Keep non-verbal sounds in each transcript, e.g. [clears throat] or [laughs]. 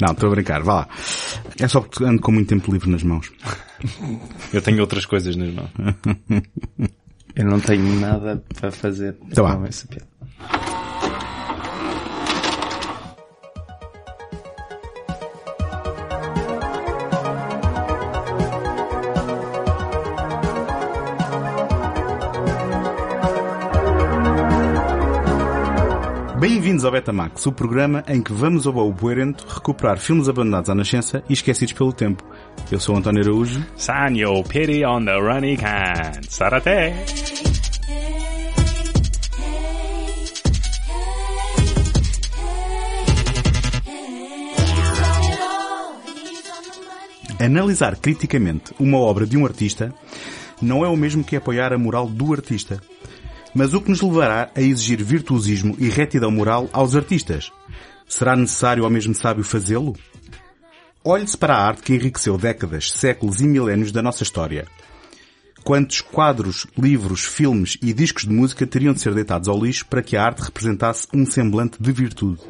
Não, estou a brincar, vá lá. É só porque ando com muito tempo livre nas mãos. Eu tenho outras coisas nas mãos. Eu não tenho nada para fazer. Então vá. Bem-vindos ao Betamax, o programa em que vamos ao baú poeirento recuperar filmes abandonados à nascença e esquecidos pelo tempo. Eu sou António Araújo. Sanyo, pity on the running hand. Sarate. Analisar criticamente uma obra de um artista não é o mesmo que apoiar a moral do artista, mas o que nos levará a exigir virtuosismo e retidão moral aos artistas. Será necessário ao mesmo sábio fazê-lo? Olhe-se para a arte que enriqueceu décadas, séculos e milénios da nossa história. Quantos quadros, livros, filmes e discos de música teriam de ser deitados ao lixo para que a arte representasse um semblante de virtude?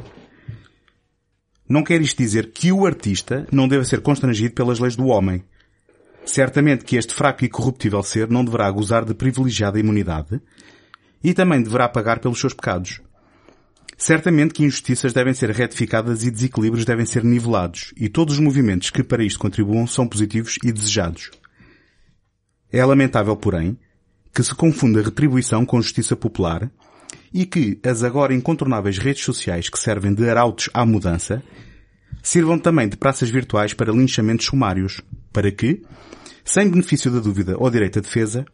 Não quer isto dizer que o artista não deva ser constrangido pelas leis do homem. Certamente que este fraco e corruptível ser não deverá gozar de privilegiada imunidade e também deverá pagar pelos seus pecados. Certamente que injustiças devem ser retificadas e desequilíbrios devem ser nivelados, e todos os movimentos que para isto contribuam são positivos e desejados. É lamentável, porém, que se confunda retribuição com justiça popular e que as agora incontornáveis redes sociais que servem de arautos à mudança sirvam também de praças virtuais para linchamentos sumários, para que, sem benefício da dúvida ou direito à defesa,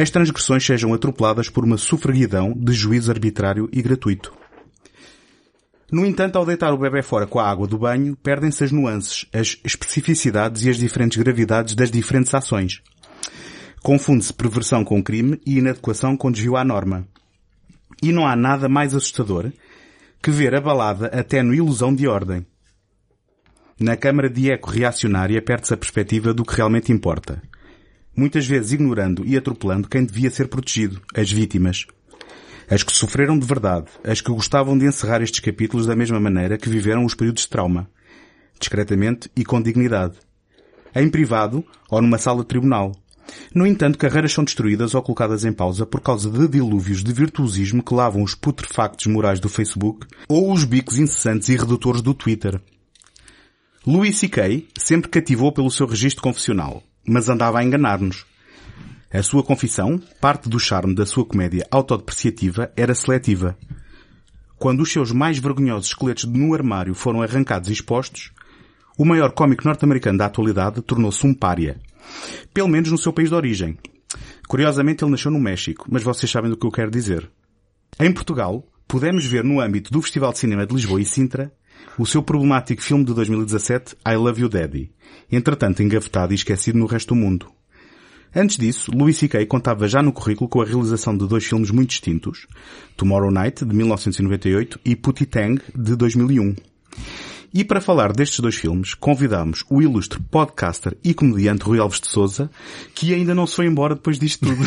as transgressões sejam atropeladas por uma sufraguidão de juízo arbitrário e gratuito. No entanto, ao deitar o bebê fora com a água do banho, perdem-se as nuances, as especificidades e as diferentes gravidades das diferentes ações. Confunde-se perversão com crime e inadequação com desvio à norma. E não há nada mais assustador que ver abalada até no ilusão de ordem. Na câmara de eco reacionária perde-se a perspectiva do que realmente importa. Muitas vezes ignorando e atropelando quem devia ser protegido, as vítimas. As que sofreram de verdade, as que gostavam de encerrar estes capítulos da mesma maneira que viveram os períodos de trauma. Discretamente e com dignidade. Em privado ou numa sala de tribunal. No entanto, carreiras são destruídas ou colocadas em pausa por causa de dilúvios de virtuosismo que lavam os putrefactos morais do Facebook ou os bicos incessantes e redutores do Twitter. Louis C.K. sempre cativou pelo seu registro confessional, mas andava a enganar-nos. A sua confissão, parte do charme da sua comédia autodepreciativa, era seletiva. Quando os seus mais vergonhosos esqueletos no armário foram arrancados e expostos, o maior cómico norte-americano da atualidade tornou-se um pária. Pelo menos no seu país de origem. Curiosamente ele nasceu no México, mas vocês sabem do que eu quero dizer. Em Portugal, pudemos ver no âmbito do Festival de Cinema de Lisboa e Sintra o seu problemático filme de 2017, I Love You Daddy, entretanto engavetado e esquecido no resto do mundo. Antes disso, Louis C.K. contava já no currículo com a realização de dois filmes muito distintos, Tomorrow Night, de 1998, e Putty Tang, de 2001. E para falar destes dois filmes, convidamos o ilustre podcaster e comediante Rui Alves de Souza, que ainda não se foi embora depois disto tudo.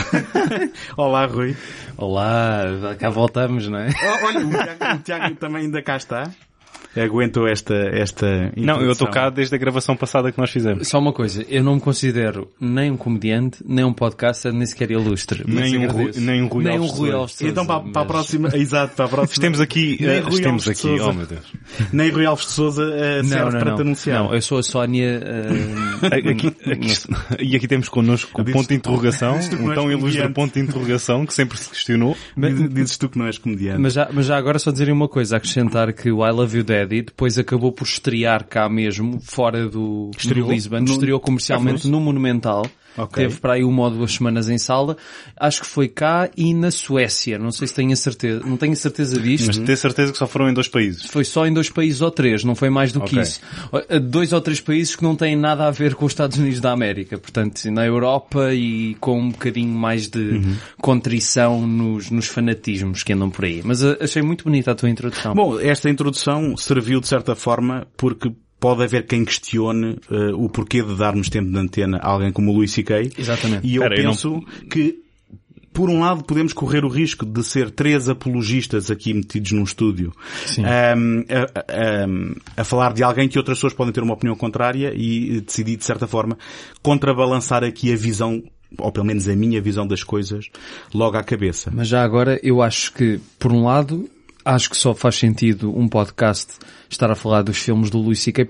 [laughs] Olá, Rui. Olá, cá voltamos, não é? Oh, olha, o Tiago, o Tiago também ainda cá está. Aguentou esta, esta Não, eu estou cá desde a gravação passada que nós fizemos. Só uma coisa, eu não me considero nem um comediante, nem um podcaster, nem sequer ilustre. Mas Nem um, Rui, nem um Rui nem um Alves de Rui. Alves Sousa, Então para, para a mas- próxima, exato, para a próxima. Estamos aqui, Nem eh, Rui estamos Alves de aqui, Sousa. oh meu Deus. [laughs] Nem Rui Alves de Souza uh, Não, serve não, para não. te anunciar. Não, eu sou a Sónia... [laughs] eh, Aqui, aqui- e aqui temos connosco o ponto de interrogação, dizes tu que não um és tão ilustre ponto de interrogação que sempre se questionou. Diz- Dizes tu que não és comediante. Mas já, mas já agora só dizer uma coisa, acrescentar que o I Love You Depois acabou por estrear cá mesmo, fora do, Lisbon, estreou comercialmente no Monumental. Ok. Teve para aí uma ou duas semanas em sala. Acho que foi cá e na Suécia. Não sei se tenho a certeza, não tenho a certeza disto. Mas ter certeza que só foram em dois países. Foi só em dois países ou três, não foi mais do que Ok. isso. Dois ou três países que não têm nada a ver com os Estados Unidos da América. Portanto, na Europa e com um bocadinho mais de Uhum. contrição nos, nos fanatismos que andam por aí. Mas uh, achei muito bonita a tua introdução. Bom, esta introdução serviu de certa forma porque pode haver quem questione eh, o porquê de darmos tempo de antena a alguém como o Luís C.K. Exatamente. E eu Espera, eu não- penso que por um lado podemos correr o risco de ser três apologistas aqui metidos num estúdio um, a, a, a, falar de alguém que outras pessoas podem ter uma opinião contrária e decidir de certa forma contrabalançar aqui a visão ou pelo menos a minha visão das coisas, logo à cabeça. Mas já agora, eu acho que, por um lado, acho que só faz sentido um podcast estar a falar dos filmes do Luís C.K.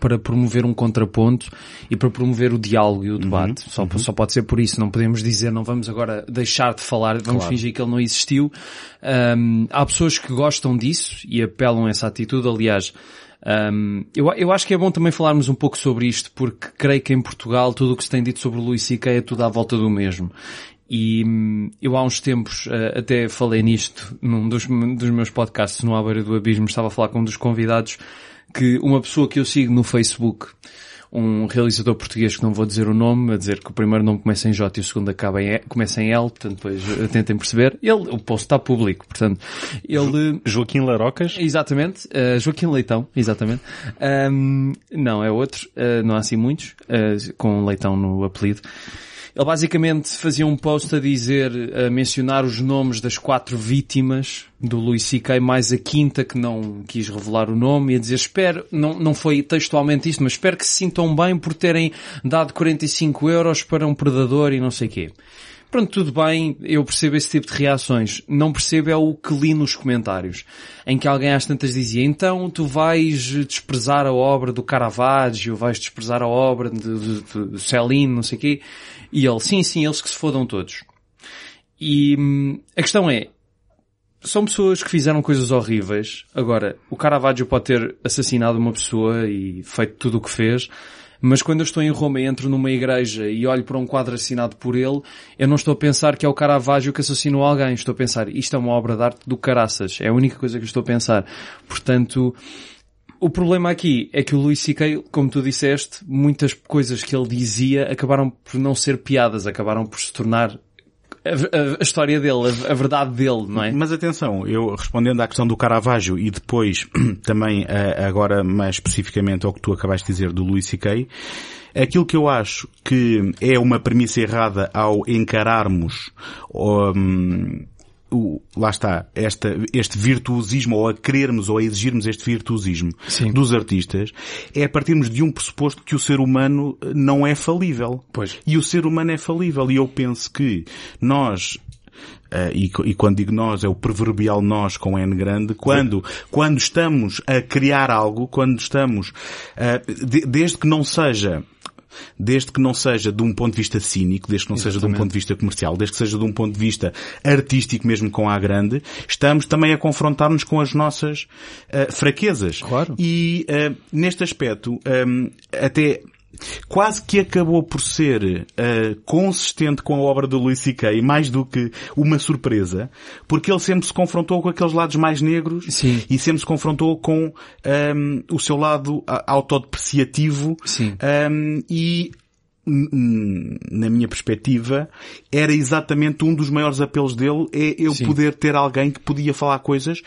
Para, promover um contraponto e para promover o diálogo e o debate. Uhum, só, uhum. só pode ser por isso. Não podemos dizer, não vamos agora deixar de falar, vamos claro. fingir que ele não existiu. Um, há pessoas que gostam disso e apelam a essa atitude. Aliás, um, eu, eu acho que é bom também falarmos um pouco sobre isto, porque creio que em Portugal tudo o que se tem dito sobre o Luís C.K. é tudo à volta do mesmo. E hum, eu há uns tempos uh, até falei nisto num dos, dos meus podcasts no Albeira do Abismo, estava a falar com um dos convidados que uma pessoa que eu sigo no Facebook um realizador português que não vou dizer o nome, a dizer que o primeiro nome começa em J e o segundo acaba em e, começa em L, portanto depois eh, tentem perceber. Ele, o post está público, portanto, ele... Joaquim Larocas? Exatamente, uh, Joaquim Leitão, exatamente. Um, não, é outro, uh, não há assim muitos, uh, com Leitão no apelido. Ele basicamente fazia um post a dizer, a mencionar os nomes das quatro vítimas do Louis C.K., mais a quinta que não quis revelar o nome, e a dizer, espero, não, não foi textualmente isto, mas espero que se sintam bem por terem dado 45 euros para um predador e não sei o quê. Pronto, tudo bem, eu percebo esse tipo de reações. Não percebo é o que li nos comentários, em que alguém às tantas dizia, então tu vais desprezar a obra do Caravaggio, vais desprezar a obra de, de, de, Céline, não sei o quê. E ele, sim, sim, eles que se fodam todos. E hum, a questão é, são pessoas que fizeram coisas horríveis. Agora, o Caravaggio pode ter assassinado uma pessoa e feito tudo o que fez, mas quando eu estou em Roma e entro numa igreja e olho para um quadro assinado por ele, eu não estou a pensar que é o Caravaggio que assassinou alguém. Estou a pensar, isto é uma obra de arte do caraças. É a única coisa que eu estou a pensar. Portanto, o problema aqui é que o Luís C.K., como tu disseste, muitas coisas que ele dizia acabaram por não ser piadas, acabaram por se tornar a, a, história dele, a, a, verdade dele, não é? Mas atenção, eu respondendo à questão do Caravaggio e depois [clears throat] também agora mais especificamente ao que tu acabaste de dizer do Luís C.K., aquilo que eu acho que é uma premissa errada ao encararmos um, o, lá está, esta, este virtuosismo, ou a querermos ou a exigirmos este virtuosismo Sim. dos artistas, é a partirmos de um pressuposto que o ser humano não é falível. Pois. E o ser humano é falível. E eu penso que nós Uh, e, e, quando digo nós, é o proverbial nós com N grande, quando, quando estamos a criar algo, quando estamos, uh, de, desde que não seja desde que não seja de um ponto de vista cínico, desde que não Exatamente. seja de um ponto de vista comercial, desde que seja de um ponto de vista artístico mesmo com a grande, estamos também a confrontar-nos com as nossas uh, fraquezas. Claro. E uh, neste aspecto, um, até quase que acabou por ser uh, consistente com a obra do Louis C.K., mais do que uma surpresa, porque ele sempre se confrontou com aqueles lados mais negros Sim. e sempre se confrontou com um, ehm, o seu lado autodepreciativo. Um, ehm, e na minha perspectiva, era exatamente um dos maiores apelos dele, é eu Sim. poder ter alguém que podia falar coisas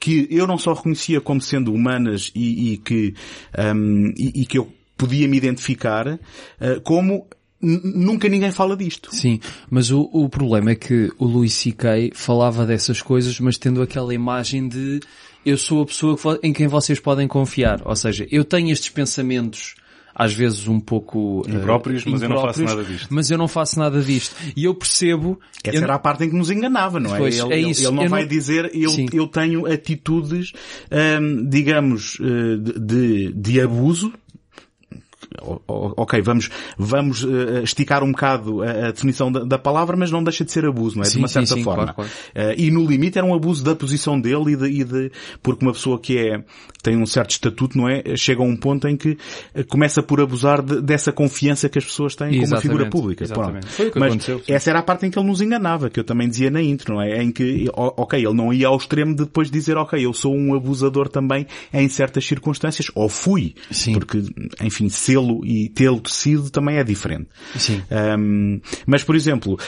que eu não só reconhecia como sendo humanas e, e que, um, e, e, que eu podia me identificar, uh, como nunca ninguém fala disto. Sim, mas o, o problema é que o Louis C.K. falava dessas coisas, mas tendo aquela imagem de eu sou a pessoa em quem vocês podem confiar. Ou seja, eu tenho estes pensamentos às vezes um pouco eh, impróprios, uh, mas eu não faço nada disto. Mas eu não faço nada disto. E eu percebo... Essa eu... era a parte em que nos enganava, não é? Pois, ele, é isso. ele não eu vai não... dizer eu, eu tenho atitudes, hum, digamos, eh, de, de abuso, ok, vamos, vamos uh, esticar um bocado a, definição da, palavra, mas não deixa de ser abuso, não é? Sim, de uma certa sim, forma. Claro, claro. Uh, e no limite era um abuso da posição dele e de, e de, porque uma pessoa que é, tem um certo estatuto, não é? Chega a um ponto em que começa por abusar de, dessa confiança que as pessoas têm exatamente, como figura pública. Foi o que mas aconteceu. essa era a parte em que ele nos enganava, que eu também dizia na intro, não é? Em que, ok, ele não ia ao extremo de depois dizer, ok, eu sou um abusador também em certas circunstâncias, ou fui, sim. porque, enfim, sê-lo e tê-lo sido também é diferente. Sim. Um, mas, por exemplo,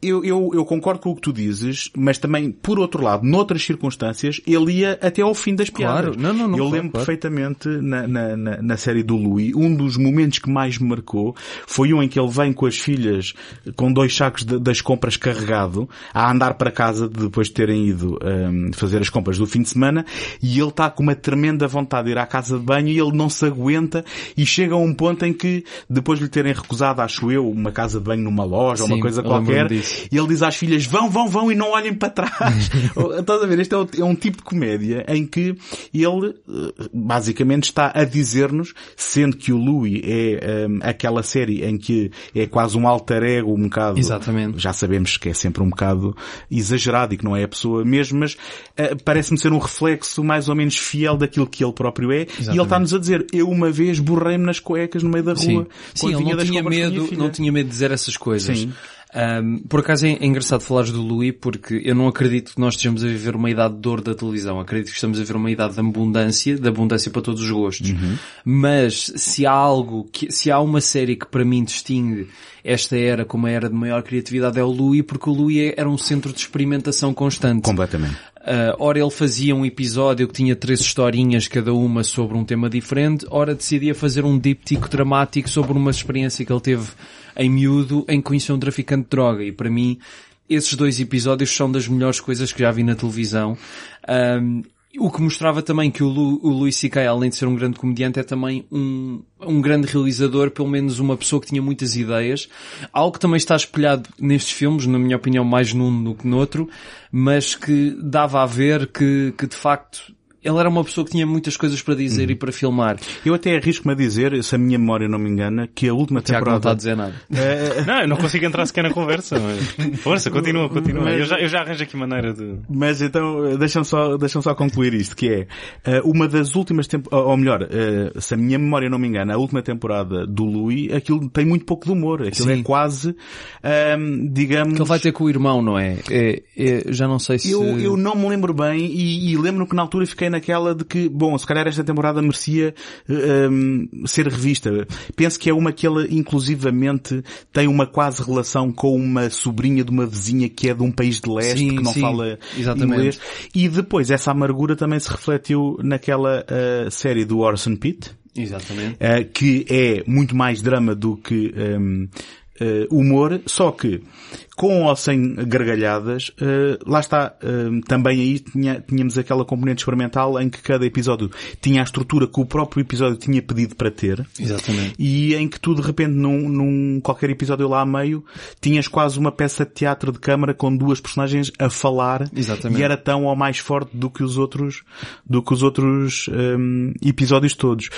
eu, eu, eu concordo com o que tu dizes, mas também, por outro lado, noutras circunstâncias, ele ia até ao fim das piadas. Claro. Não, não, não, Eu lembro claro. perfeitamente na, na, na, na série do Louis, um dos momentos que mais me marcou foi um em que ele vem com as filhas com dois sacos de- das compras carregado a andar para casa depois de terem ido hum, fazer as compras do fim de semana e ele está com uma tremenda vontade de ir à casa de banho e ele não se aguenta e chega a um ponto em que depois de lhe terem recusado, acho eu, uma casa de banho numa loja ou Sim, uma coisa lembro-me qualquer e ele diz às filhas, vão, vão, vão e não olhem para trás. [laughs] Estás a ver? Este é, o- é um tipo de comédia em que ele, eh, basicamente, está a dizer-nos, sendo que o Louis é hum, aquela série em que é quase um alter ego, um bocado... Exatamente. Já sabemos que é sempre um bocado exagerado e que não é a pessoa mesmo, mas eh, parece-me ser um reflexo mais ou menos fiel daquilo que ele próprio é. E ele está-nos a dizer, eu uma vez borrei-me nas cuecas no meio da rua. Sim, Sim ele não tinha medo, filha." não tinha medo de dizer essas coisas. Sim. Ahm, por acaso é, é engraçado falares do Louis porque eu não acredito que nós estejamos a viver uma idade de dor da televisão. Acredito que estamos a viver uma idade de abundância, de abundância para todos os gostos. Uhum. Mas se há algo, que, se há uma série que para mim distingue esta era como a era de maior criatividade é o Louis porque o Louis era um centro de experimentação constante. Completamente. Uh, ora ele fazia um episódio que tinha três historinhas cada uma sobre um tema diferente, ora decidia fazer um díptico dramático sobre uma experiência que ele teve em miúdo em que conheceu um traficante de droga e para mim esses dois episódios são das melhores coisas que já vi na televisão. Um, o que mostrava também que o, Lu, o Luís C.K., além de ser um grande comediante, é também um, um grande realizador, pelo menos uma pessoa que tinha muitas ideias. Algo que também está espelhado nestes filmes, na minha opinião, mais num do que noutro, mas que dava a ver que, que de facto ele era uma pessoa que tinha muitas coisas para dizer e para filmar. Eu até arrisco-me a dizer, se a minha memória não me engana, que a última Tiago não está a temporada... dizer nada. Não, eu não consigo entrar sequer na conversa. Mas... Força, continua, continua. Eu já, eu já arranjo aqui maneira de... Mas então, deixa-me só, deixa só concluir isto, que é, eh, uma das últimas temporadas, ou melhor, eh, se a minha memória não me engana, a última temporada do Louis, aquilo tem muito pouco de humor. Aquilo Sim. é quase, ahm, digamos... Que ele vai ter com o irmão, não é? É- é- já não sei se... Eu, eu não me lembro bem e, e lembro que na altura fiquei naquela de que, bom, se calhar esta temporada merecia eh, um, ser revista. Penso que é uma que ele inclusivamente tem uma quase relação com uma sobrinha de uma vizinha que é de um país de leste Sim, que não sim, fala exatamente. inglês. E depois essa amargura também se refletiu naquela eh, série do Orson Pitt. Exatamente. Uh, que é muito mais drama do que um, uh, humor, só que com ou sem gargalhadas, uh, lá está, um, também aí tinha- tínhamos aquela componente experimental em que cada episódio tinha a estrutura que o próprio episódio tinha pedido para ter. Exatamente. E em que tu de repente num, num qualquer episódio lá a meio tinhas quase uma peça de teatro de câmara com duas personagens a falar Exatamente. e era tão ou mais forte do que os outros do que os outros hum, episódios todos.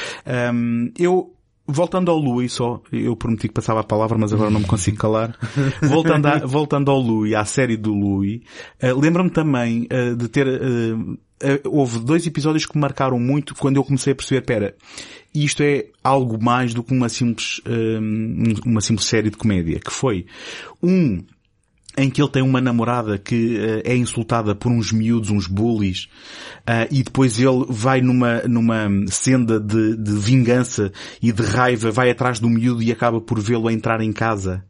Hum, eu Voltando ao Louis só, eu prometi que passava a palavra, mas agora não me consigo calar. [laughs] Voltando, a- voltando ao Louis, à série do Louis, eh, lembro-me também eh, de ter, eh, houve dois episódios que me marcaram muito quando eu comecei a perceber, pera, isto é algo mais do que uma simples, uma simples série de comédia, que foi um em que ele tem uma namorada que eh, é insultada por uns miúdos, uns bullies, ah, e depois ele vai numa, numa senda de, de vingança e de raiva, vai atrás do miúdo e acaba por vê-lo entrar em casa.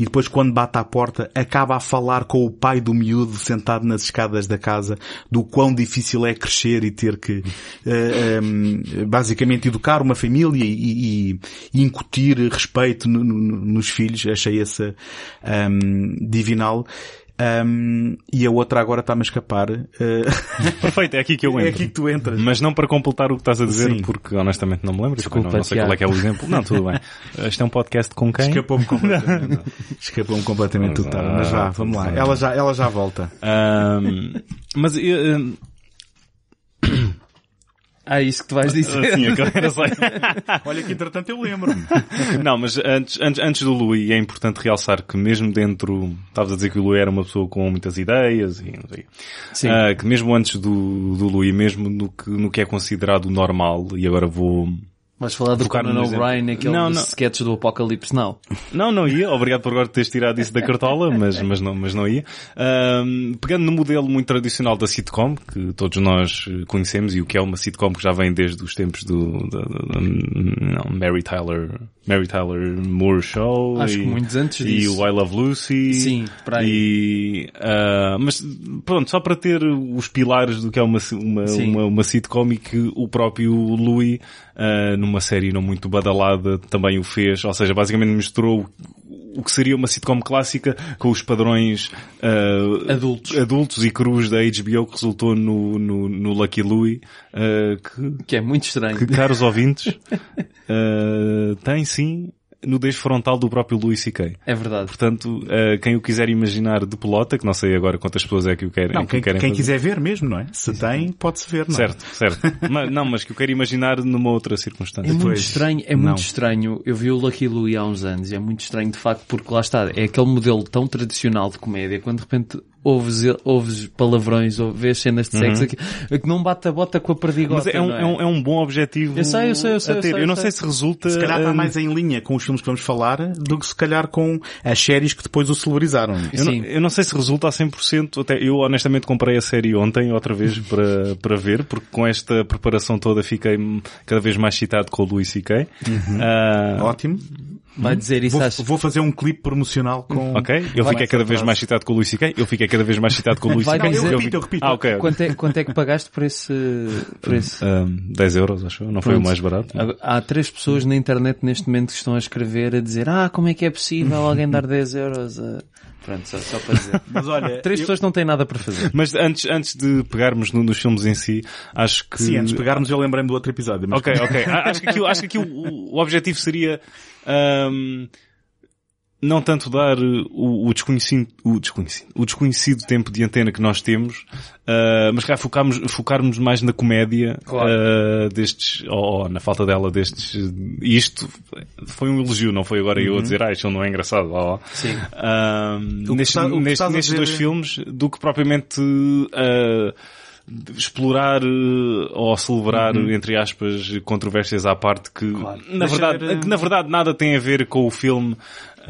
E depois quando bate à porta, acaba a falar com o pai do miúdo sentado nas escadas da casa do quão difícil é crescer e ter que, eh, em, basicamente educar uma família e, e- e incutir respeito no- no- nos filhos. Achei essa em, divinal. Em, e a outra agora está-me a escapar. Eh, [laughs] Perfeito, é aqui que eu entro. é aqui que tu entras. Mas não para completar o que estás a dizer, Sim. porque honestamente não me lembro. Desculpa, não, não sei qual é que é o exemplo. Não, tudo bem. [laughs] Este é um podcast com quem? Escapou-me [laughs] completamente. Escapou-me completamente o tema. Mas vá, vamos lá. Ela já, ela já volta. Ahm, mas eh, Ah, isso que tu vais dizer. era [laughs] só... Olha que entretanto eu lembro-me. [laughs] Não, mas antes, antes, antes do Louis é importante realçar que mesmo dentro, estavas a dizer que o Louis era uma pessoa com muitas ideias e não sei. Sim. Ah, que mesmo antes do, do Louis, mesmo no que, no que é considerado normal, e agora vou, Vais falar do Conan. O'Brien, aquele Não, não. sketch do Apocalipse Now. Não, não ia. Obrigado por agora teres tirado isso da cartola, [laughs] mas, mas, não, mas não ia. Ahm, pegando no modelo muito tradicional da sitcom, que todos nós eh, conhecemos, e o que é uma sitcom que já vem desde os tempos do, da- da- não, Mary Tyler, Mary Tyler Moore Show. Acho e, que muitos antes E disso. o I Love Lucy. Sim, para aí. E, ah, mas pronto, só para ter os pilares do que é uma, uma, Sim. uma, uma sitcom e que o próprio Louis, ah, numa série não muito badalada, também o fez. Ou seja, basicamente misturou o que seria uma sitcom clássica com os padrões ah, Adultos. adultos e crus da HBO que resultou no, no, no Lucky Louie, ah, que, Que é muito estranho. que, caros ouvintes, [laughs] ah, tem sim nudez frontal do próprio Louis C.K. É verdade. Portanto, eh, quem o quiser imaginar de pelota, que não sei agora quantas pessoas é que o querem, Não, que quem, o querem quem quiser ver mesmo, não é? Se tem, pode-se ver, não é? Certo, certo. [laughs] mas, não, mas que eu quero imaginar numa outra circunstância. É muito Pois, estranho, é não. muito estranho. Eu vi o Lucky Louie há uns anos e é muito estranho de facto porque lá está, é aquele modelo tão tradicional de comédia, quando de repente ouves, ouves palavrões ou vês cenas de sexo aqui, é que não bate a bota com a perdigota. Mas é um, não é, um, é um bom objetivo Eu sei, eu sei, eu sei, a eu ter. sei, eu não sei. sei se resulta... Se calhar está eh, mais em linha com os filmes que vamos falar do que se calhar com as séries que depois o celebarizaram. Eu não, Sim. eu não sei se resulta a 100%, até eu honestamente comprei a série ontem, outra vez, [laughs] para, para ver, porque com esta preparação toda fiquei cada vez mais excitado com o Louis C.K. Ah, Ótimo. Vai dizer isso Vou, acho. vou fazer um clipe promocional com... ok, eu fiquei cada vez mais excitado com o Louis C.K. Eu fiquei cada vez mais excitado com o Vai C.K. dizer- Eu Eu repito, eu repito. Ah, ok. Quanto é, quanto é que pagaste por esse, por esse? [laughs] Um, 10 euros, acho eu. Não foi o Pronto. mais barato. Há há três pessoas na internet neste momento que estão a escrever, a dizer, ah, como é que é possível alguém dar 10 euros a... Pronto, só, só para dizer. Mas olha, Três eu- pessoas não têm nada para fazer. Mas antes, antes de pegarmos no- nos filmes em si, acho que... sim, antes de pegarmos eu lembrei-me do outro episódio. Mas Ok, ok. Acho que aqui, acho que aqui o, o objetivo seria ahm, não tanto dar uh, o, o desconhecido, o desconhecido, o desconhecido tempo de antena que nós temos, ah, mas cá focarmos, focarmos mais na comédia Claro. ah, destes, ou, na falta dela destes. Isto foi um elogio, não foi agora eu a dizer, ah, isto não é engraçado. ó. Sim. Que nestes, está- dizer- dois filmes do que propriamente ah, explorar eh, ou celebrar, entre aspas, controvérsias à parte que, na, Deixa verdade, ver, que na verdade nada tem a ver com o filme.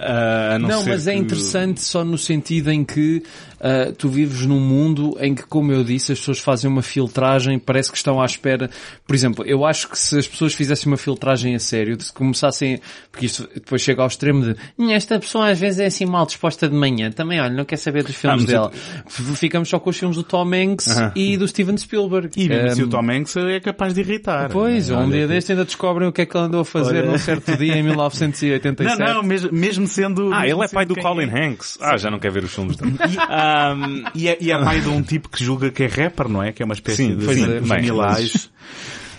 A não Não, mas é que- interessante só no sentido em que ah, tu vives num mundo em que, como eu disse, as pessoas fazem uma filtragem, parece que estão à espera. Por exemplo, eu acho que se as pessoas fizessem uma filtragem a sério, se começassem, porque isto depois chega ao extremo de "Hum, esta pessoa às vezes é assim mal disposta de manhã, também olha, não quer saber dos filmes mas dela. F- Ficamos só com os filmes do Tom Hanks Aham. e do Steven Spielberg. E mesmo assim Ah, o Tom Hanks é capaz de irritar. Pois, um Olha, dia deste ainda descobrem o que é que ele andou a fazer Olha. num certo dia em 1987. Não, não, mesmo, mesmo sendo... Ah, mesmo ele é pai do Colin é. Hanks. Ah, já não quer ver os filmes dele. [laughs] Ahm, E é, e é pai de um tipo que julga que é rapper, não é? Que é uma espécie Sim, de pois é,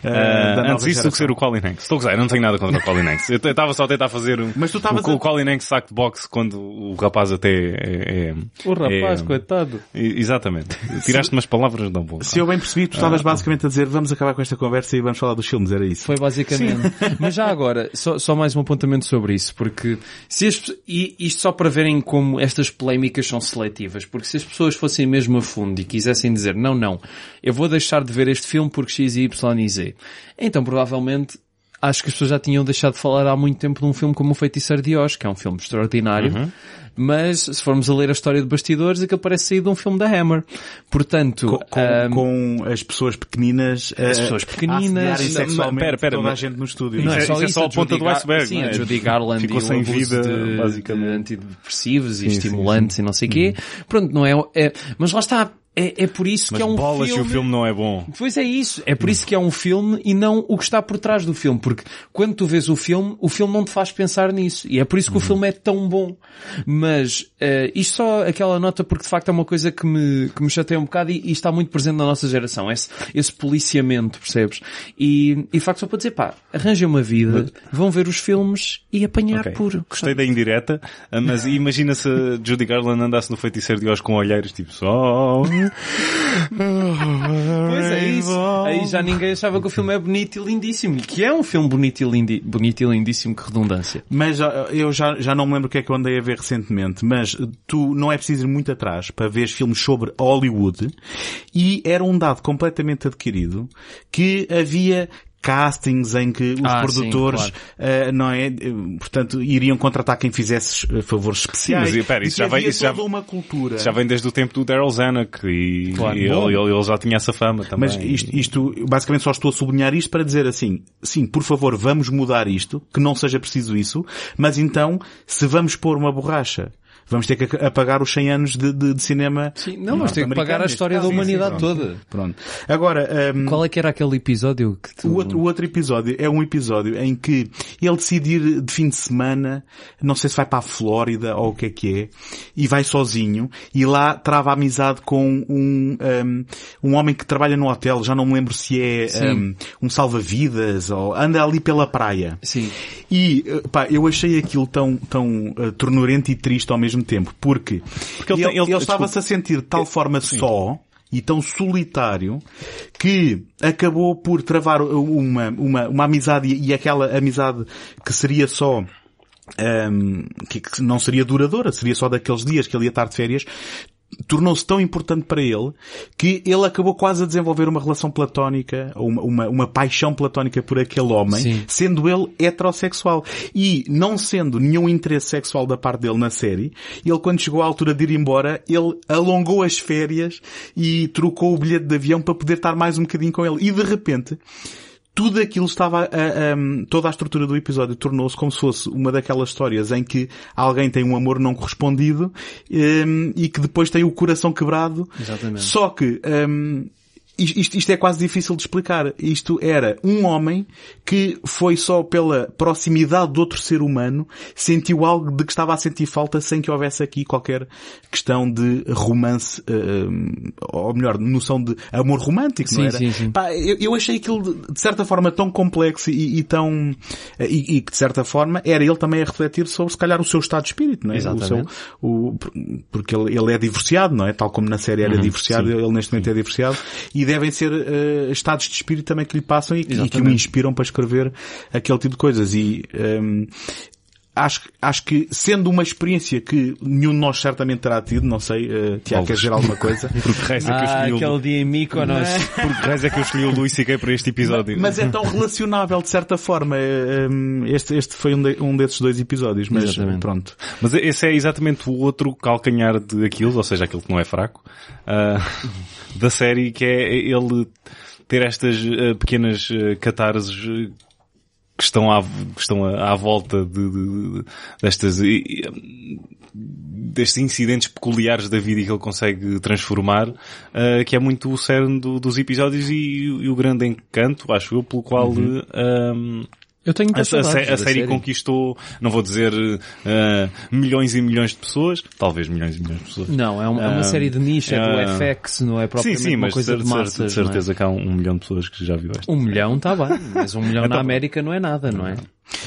Ah, nova antes disso do que ser o Colin Hanks. Estou a gozar, eu não tenho nada contra o Colin Hanks. [laughs] Eu estava só a tentar fazer um, Mas tu o, a- o Colin Hanks saco de boxe quando o rapaz até é... é- O rapaz, é- coitado. Exatamente. Tiraste umas palavras não bom. Se eu bem percebi, tu estavas basicamente a dizer vamos acabar com esta conversa e vamos falar dos filmes, era isso. Foi basicamente. [laughs] Mas já agora, só, só mais um apontamento sobre isso, porque se as, e isto só para verem como estas polémicas são seletivas, porque se as pessoas fossem mesmo a fundo e quisessem dizer não, não, eu vou deixar de ver este filme porque X, Y e Z, então provavelmente acho que as pessoas já tinham deixado de falar há muito tempo de um filme como O Feiticeiro de Oz, que é um filme extraordinário, Uhum. mas se formos a ler a história de bastidores, aquilo parece sair de um filme da Hammer. Portanto, Com, com, ahm, com as pessoas pequeninas, As pessoas pequeninas. e Não, sexualmente pera, pera, toda a mas- gente no estúdio. Não é Isso só isso é só a ponta do iceberg, Sim, não é? a Judy Garland Ficou e sem vida, de, basicamente. de antidepressivos e Sim, sim, estimulantes e não sei o quê. Pronto, não é, é... Mas lá está. É, é por isso Mas que é um bolas filme... se o filme não é bom. Pois é isso. É por isso que é um filme e não o que está por trás do filme. Porque quando tu vês o filme, o filme não te faz pensar nisso. E é por isso que o filme é tão bom. Mas eh, isto só aquela nota porque de facto é uma coisa que me, que me chateia um bocado e, e está muito presente na nossa geração. Esse, esse policiamento, percebes? E, e de facto só para dizer, pá, arranjem uma vida, vão ver os filmes e apanhar Ok. por... Gostei da indireta, mas imagina se a Judy Garland andasse no feiticeiro de Oz com olheiros tipo só. Pois é isso. Aí já ninguém achava que o filme é bonito e lindíssimo. E que é um filme bonito e, lindi... bonito e lindíssimo, que redundância. Mas eu já, já não me lembro o que é que eu andei a ver recentemente, mas tu não é preciso ir muito atrás para ver filmes sobre Hollywood e era um dado completamente adquirido que havia castings em que os Ah, produtores, sim, eh, não é, portanto, iriam contratar quem fizesse eh, favores especiais. mas, espera, isso já vem- isso já- uma cultura. Já vem desde o tempo do Daryl Zanuck e, Claro. e ele- ele já tinha essa fama também. Mas isto, isto, basicamente só estou a sublinhar isto para dizer assim, sim, por favor, vamos mudar isto, que não seja preciso isso, mas então, se vamos pôr uma borracha, vamos ter que apagar os 100 anos de, de- de cinema. Sim, não, mas tem que pagar a história da caso. Sim, sim, humanidade pronto. toda. Pronto. Agora, hum, Qual é que era aquele episódio que tu... o outro, o outro episódio é um episódio em que ele decide ir de fim de semana, não sei se vai para a Flórida ou o que é que é, e vai sozinho, e lá trava amizade com um, um, um homem que trabalha no hotel, já não me lembro se é um, um salva-vidas, ou anda ali pela praia. Sim. E, eh, pá, eu achei aquilo tão, tão uh, ternurento e triste ao mesmo tempo, porque, Porque ele ele, ele- ele estava-se a sentir de tal forma só e tão solitário que acabou por travar uma, uma, uma amizade e aquela amizade que seria só ehm, que, que não seria duradoura, seria só daqueles dias que ele ia estar de férias, tornou-se tão importante para ele que ele acabou quase a desenvolver uma relação platónica, ou uma, uma, uma paixão platónica por aquele homem, Sim. sendo ele heterossexual. E não sendo nenhum interesse sexual da parte dele na série, ele quando chegou à altura de ir embora, ele alongou as férias e trocou o bilhete de avião para poder estar mais um bocadinho com ele. E de repente, tudo aquilo estava, a, a- toda a estrutura do episódio tornou-se como se fosse uma daquelas histórias em que alguém tem um amor não correspondido hum, e que depois tem o coração quebrado. Exatamente. Só que hum, isto, isto é quase difícil de explicar. Isto era um homem que foi só pela proximidade de outro ser humano sentiu algo de que estava a sentir falta sem que houvesse aqui qualquer questão de romance, hum, ou melhor, noção de amor romântico, Sim, não era? sim, sim. Pá, eu, eu achei aquilo de, de certa forma tão complexo e, e tão e, e que de certa forma era ele também a refletir sobre se calhar o seu estado de espírito, não é? Exatamente. O seu, o, porque ele, ele é divorciado, não é? Tal como na série era divorciado, sim. ele neste momento é divorciado e devem ser eh, estados de espírito também que lhe passam e, que- e que o Exatamente. inspiram para escrever aquele tipo de coisas e ehm, Acho, acho que, sendo uma experiência que nenhum de nós certamente terá tido, não sei, uh, Tiago, quer dizer alguma coisa? [laughs] Porque raiz é que eu Ah, escolhi aquele o... dia em Mykonos. Porque raiz é que eu escolhi o Luís C.K. para este episódio. Mas é tão relacionável de certa forma. eh, um, Este, este foi um, de- um desses dois episódios, mas Exatamente. pronto. Mas esse é exatamente o outro calcanhar de aquilo, ou seja, aquilo que não é fraco, ah, [laughs] da série, que é ele ter estas ah, pequenas ah, catarses ah, que estão à, que estão à, à volta de, de- de- destas, destes incidentes peculiares da vida que ele consegue transformar, ah, que é muito o cerne do- dos episódios e, e o grande encanto, acho eu, pelo qual ah, Eu tenho a, a, saudades sé- a série conquistou, não vou dizer eh, milhões e milhões de pessoas, talvez milhões e milhões de pessoas. Não, é uma, é uma Ah, série de nicho, é do ah, FX, não é sim, propriamente sim, uma mas coisa de, de massas. de não é? certeza que há um, um milhão de pessoas que já viu esta. Um milhão está bem, mas um milhão Então- na América não é nada, não é?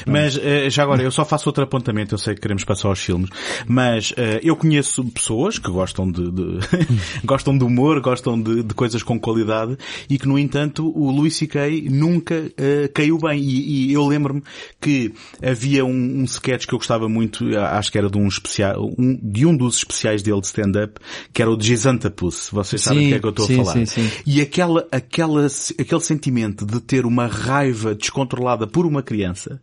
Mas eh, já agora, eu só faço outro apontamento, eu sei que queremos passar aos filmes, mas eh, eu conheço pessoas que gostam de, de- [laughs] gostam de humor, gostam de, de coisas com qualidade e que, no entanto, o Louis C.K. nunca eh, caiu bem. E, e eu lembro-me que havia um, um sketch que eu gostava muito, acho que era de um especial, um, de um dos especiais dele de stand-up, que era o de Gizantapus. Vocês sabem Sim, o que é que eu estou sim, a falar. sim, sim. E aquela, aquela, aquele sentimento de ter uma raiva descontrolada por uma criança,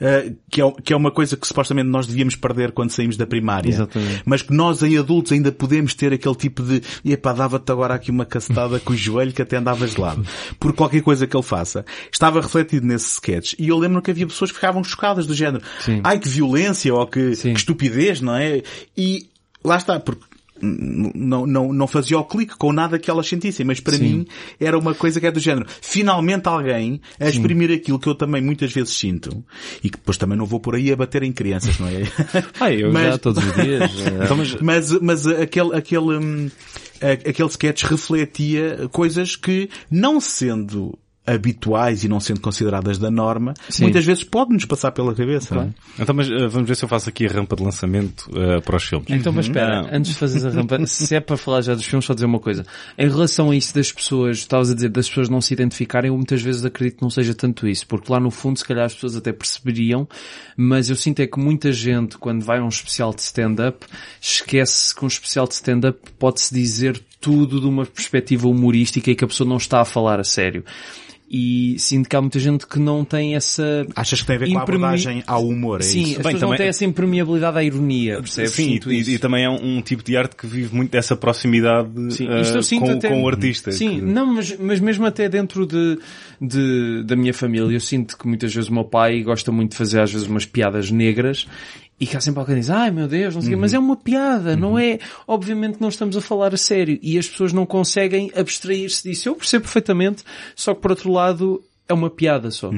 eh, que, é, que é uma coisa que supostamente nós devíamos perder quando saímos da primária. Exatamente. Mas que nós em adultos ainda podemos ter aquele tipo de, epá, dava-te agora aqui uma cacetada com o joelho que até andava gelado. Por qualquer coisa que ele faça. Estava refletido nesse sketch. E eu lembro que havia pessoas que ficavam chocadas do género. Sim. Ai que violência ou que, que estupidez, não é? E lá está, porque não, não, não fazia o clique com nada que elas sentissem, mas para Sim. mim era uma coisa que é do género. Finalmente alguém a exprimir aquilo que eu também muitas vezes sinto e que depois também não vou por aí a bater em crianças, não é? [laughs] Ah, eu Mas- já todos os dias. [laughs] eh, Então, mas, mas, mas aquele, aquele, hum, aquele sketch refletia coisas que, não sendo habituais e não sendo consideradas da norma, Sim. muitas vezes pode-nos passar pela cabeça. não é? então, mas eh, vamos ver se eu faço aqui a rampa de lançamento eh, para os filmes. Então, mas espera, Não. antes de fazeres a rampa, [laughs] se é para falar já dos filmes, só dizer uma coisa. Em relação a isso das pessoas, estavas a dizer das pessoas não se identificarem, eu muitas vezes acredito que não seja tanto isso, porque lá no fundo se calhar as pessoas até perceberiam, mas eu sinto é que muita gente, quando vai a um especial de stand-up, esquece que um especial de stand-up pode-se dizer tudo de uma perspectiva humorística e que a pessoa não está a falar a sério. E sinto que há muita gente que não tem essa... Achas que tem a ver com a abordagem ao humor, é Sim, isso? as Bem, pessoas não também- têm essa impermeabilidade à ironia, percebes? Sim, e, e também é um, um tipo de arte que vive muito dessa proximidade Sim, sinto com, até- com o artista. Sim, que- não, mas, mas mesmo até dentro de, de, da minha família, eu sinto que muitas vezes o meu pai gosta muito de fazer às vezes umas piadas negras e há sempre alguém diz, ai meu Deus, não sei o quê, mas é uma piada, não é? Obviamente não estamos a falar a sério e as pessoas não conseguem abstrair-se disso. Eu percebo perfeitamente, só que por outro lado é uma piada só.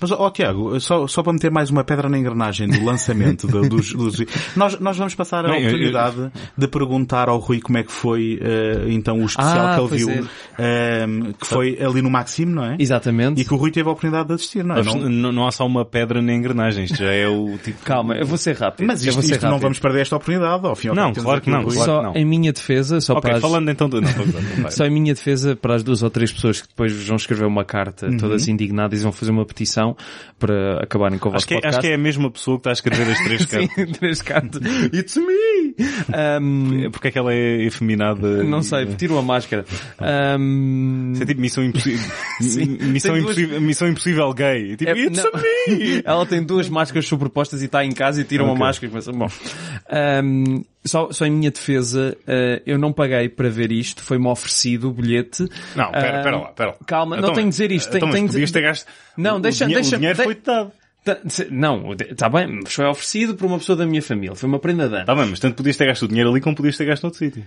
Mas, ó Tiago, só, só para meter mais uma pedra na engrenagem do lançamento do- dos, dos- Nós, nós vamos passar a Não, eu- oportunidade de perguntar ao Rui como é que foi, eh, então, o especial Ah, que ele viu, ehm, que foi ali no Maxime, não é? Exatamente. E que o Rui teve a oportunidade de assistir, não é? Não, Não- não- não há só uma pedra na engrenagem, isto já é o [laughs] tipo... Calma, eu vou ser rápido. Mas eu isto, isto não rápido. vamos perder esta oportunidade, ao fim e ao Não, claro que não, Rui. claro. Só não. em minha defesa, só Ok, para as... falando então do... Não, não. Só em minha defesa, para as duas ou três pessoas que depois vão escrever uma carta Uhum. todas indignadas e vão fazer uma petição para acabarem com o vosso Acho que, é, podcast. acho que é a mesma pessoa que está a escrever as [laughs] três cartas. Sim, três cartas. It's me! Um, Porque é que ela é efeminada? não sei, tiro a máscara. Um, Isso é tipo missão impossível. [laughs] missão, duas- impossível missão impossível gay. Tipo, É- it's não. a me! [laughs] Ela tem duas máscaras sobrepostas e está em casa e tira uma Ok. máscara começa, bom. Um, só, só em minha defesa, uh, eu não paguei para ver isto, foi-me oferecido o bilhete. Não, pera, pera lá, pera lá. Calma, não Então, tenho de dizer isto. Então, tenho, mas tenho de- ter gasto... Não, o, deixa- dinheiro, deixa- o dinheiro de- foi-te dado. Tá- Não, está bem, mas foi oferecido por uma pessoa da minha família. Foi uma prenda de ano. Tá bem, mas tanto podias ter gasto o dinheiro ali como podias ter gasto noutro sítio.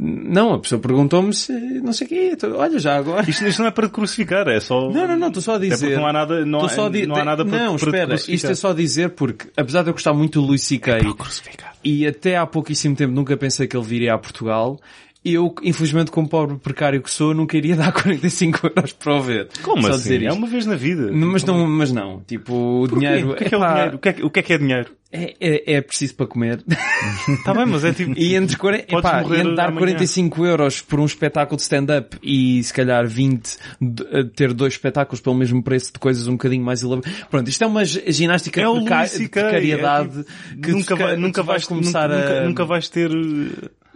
Não, a pessoa perguntou-me se, não sei o quê, tô- olha já agora. Isto, isto não é para te crucificar, é só... Não, não, não, estou só a dizer. não há nada, não, há, só a di- não há nada para, Não, para espera, isto é só dizer porque, apesar de eu gostar muito do Luís C.K. crucificar. e até há pouquíssimo tempo nunca pensei que ele viria a Portugal, eu, infelizmente, como pobre precário que sou, nunca iria [laughs] dar 45 euros para o ver. Como só assim? É uma vez na vida. Mas não, mas não. Tipo, o dinheiro... O que é, que é o epá, dinheiro? O que é, o que é que é dinheiro? É, é, é preciso para comer. [laughs] Tá bem, mas é tipo... E entre, [laughs] epá, entre dar amanhã. 45 euros por um espetáculo de stand-up e se calhar 20 de- eh, ter dois espetáculos pelo mesmo preço de coisas um bocadinho mais elaboradas. Pronto, isto é uma gi- ginástica É o de C.K., precariedade é que nunca, tu, vai, tu nunca vais vais começar nunca, a... nunca, nunca vais ter...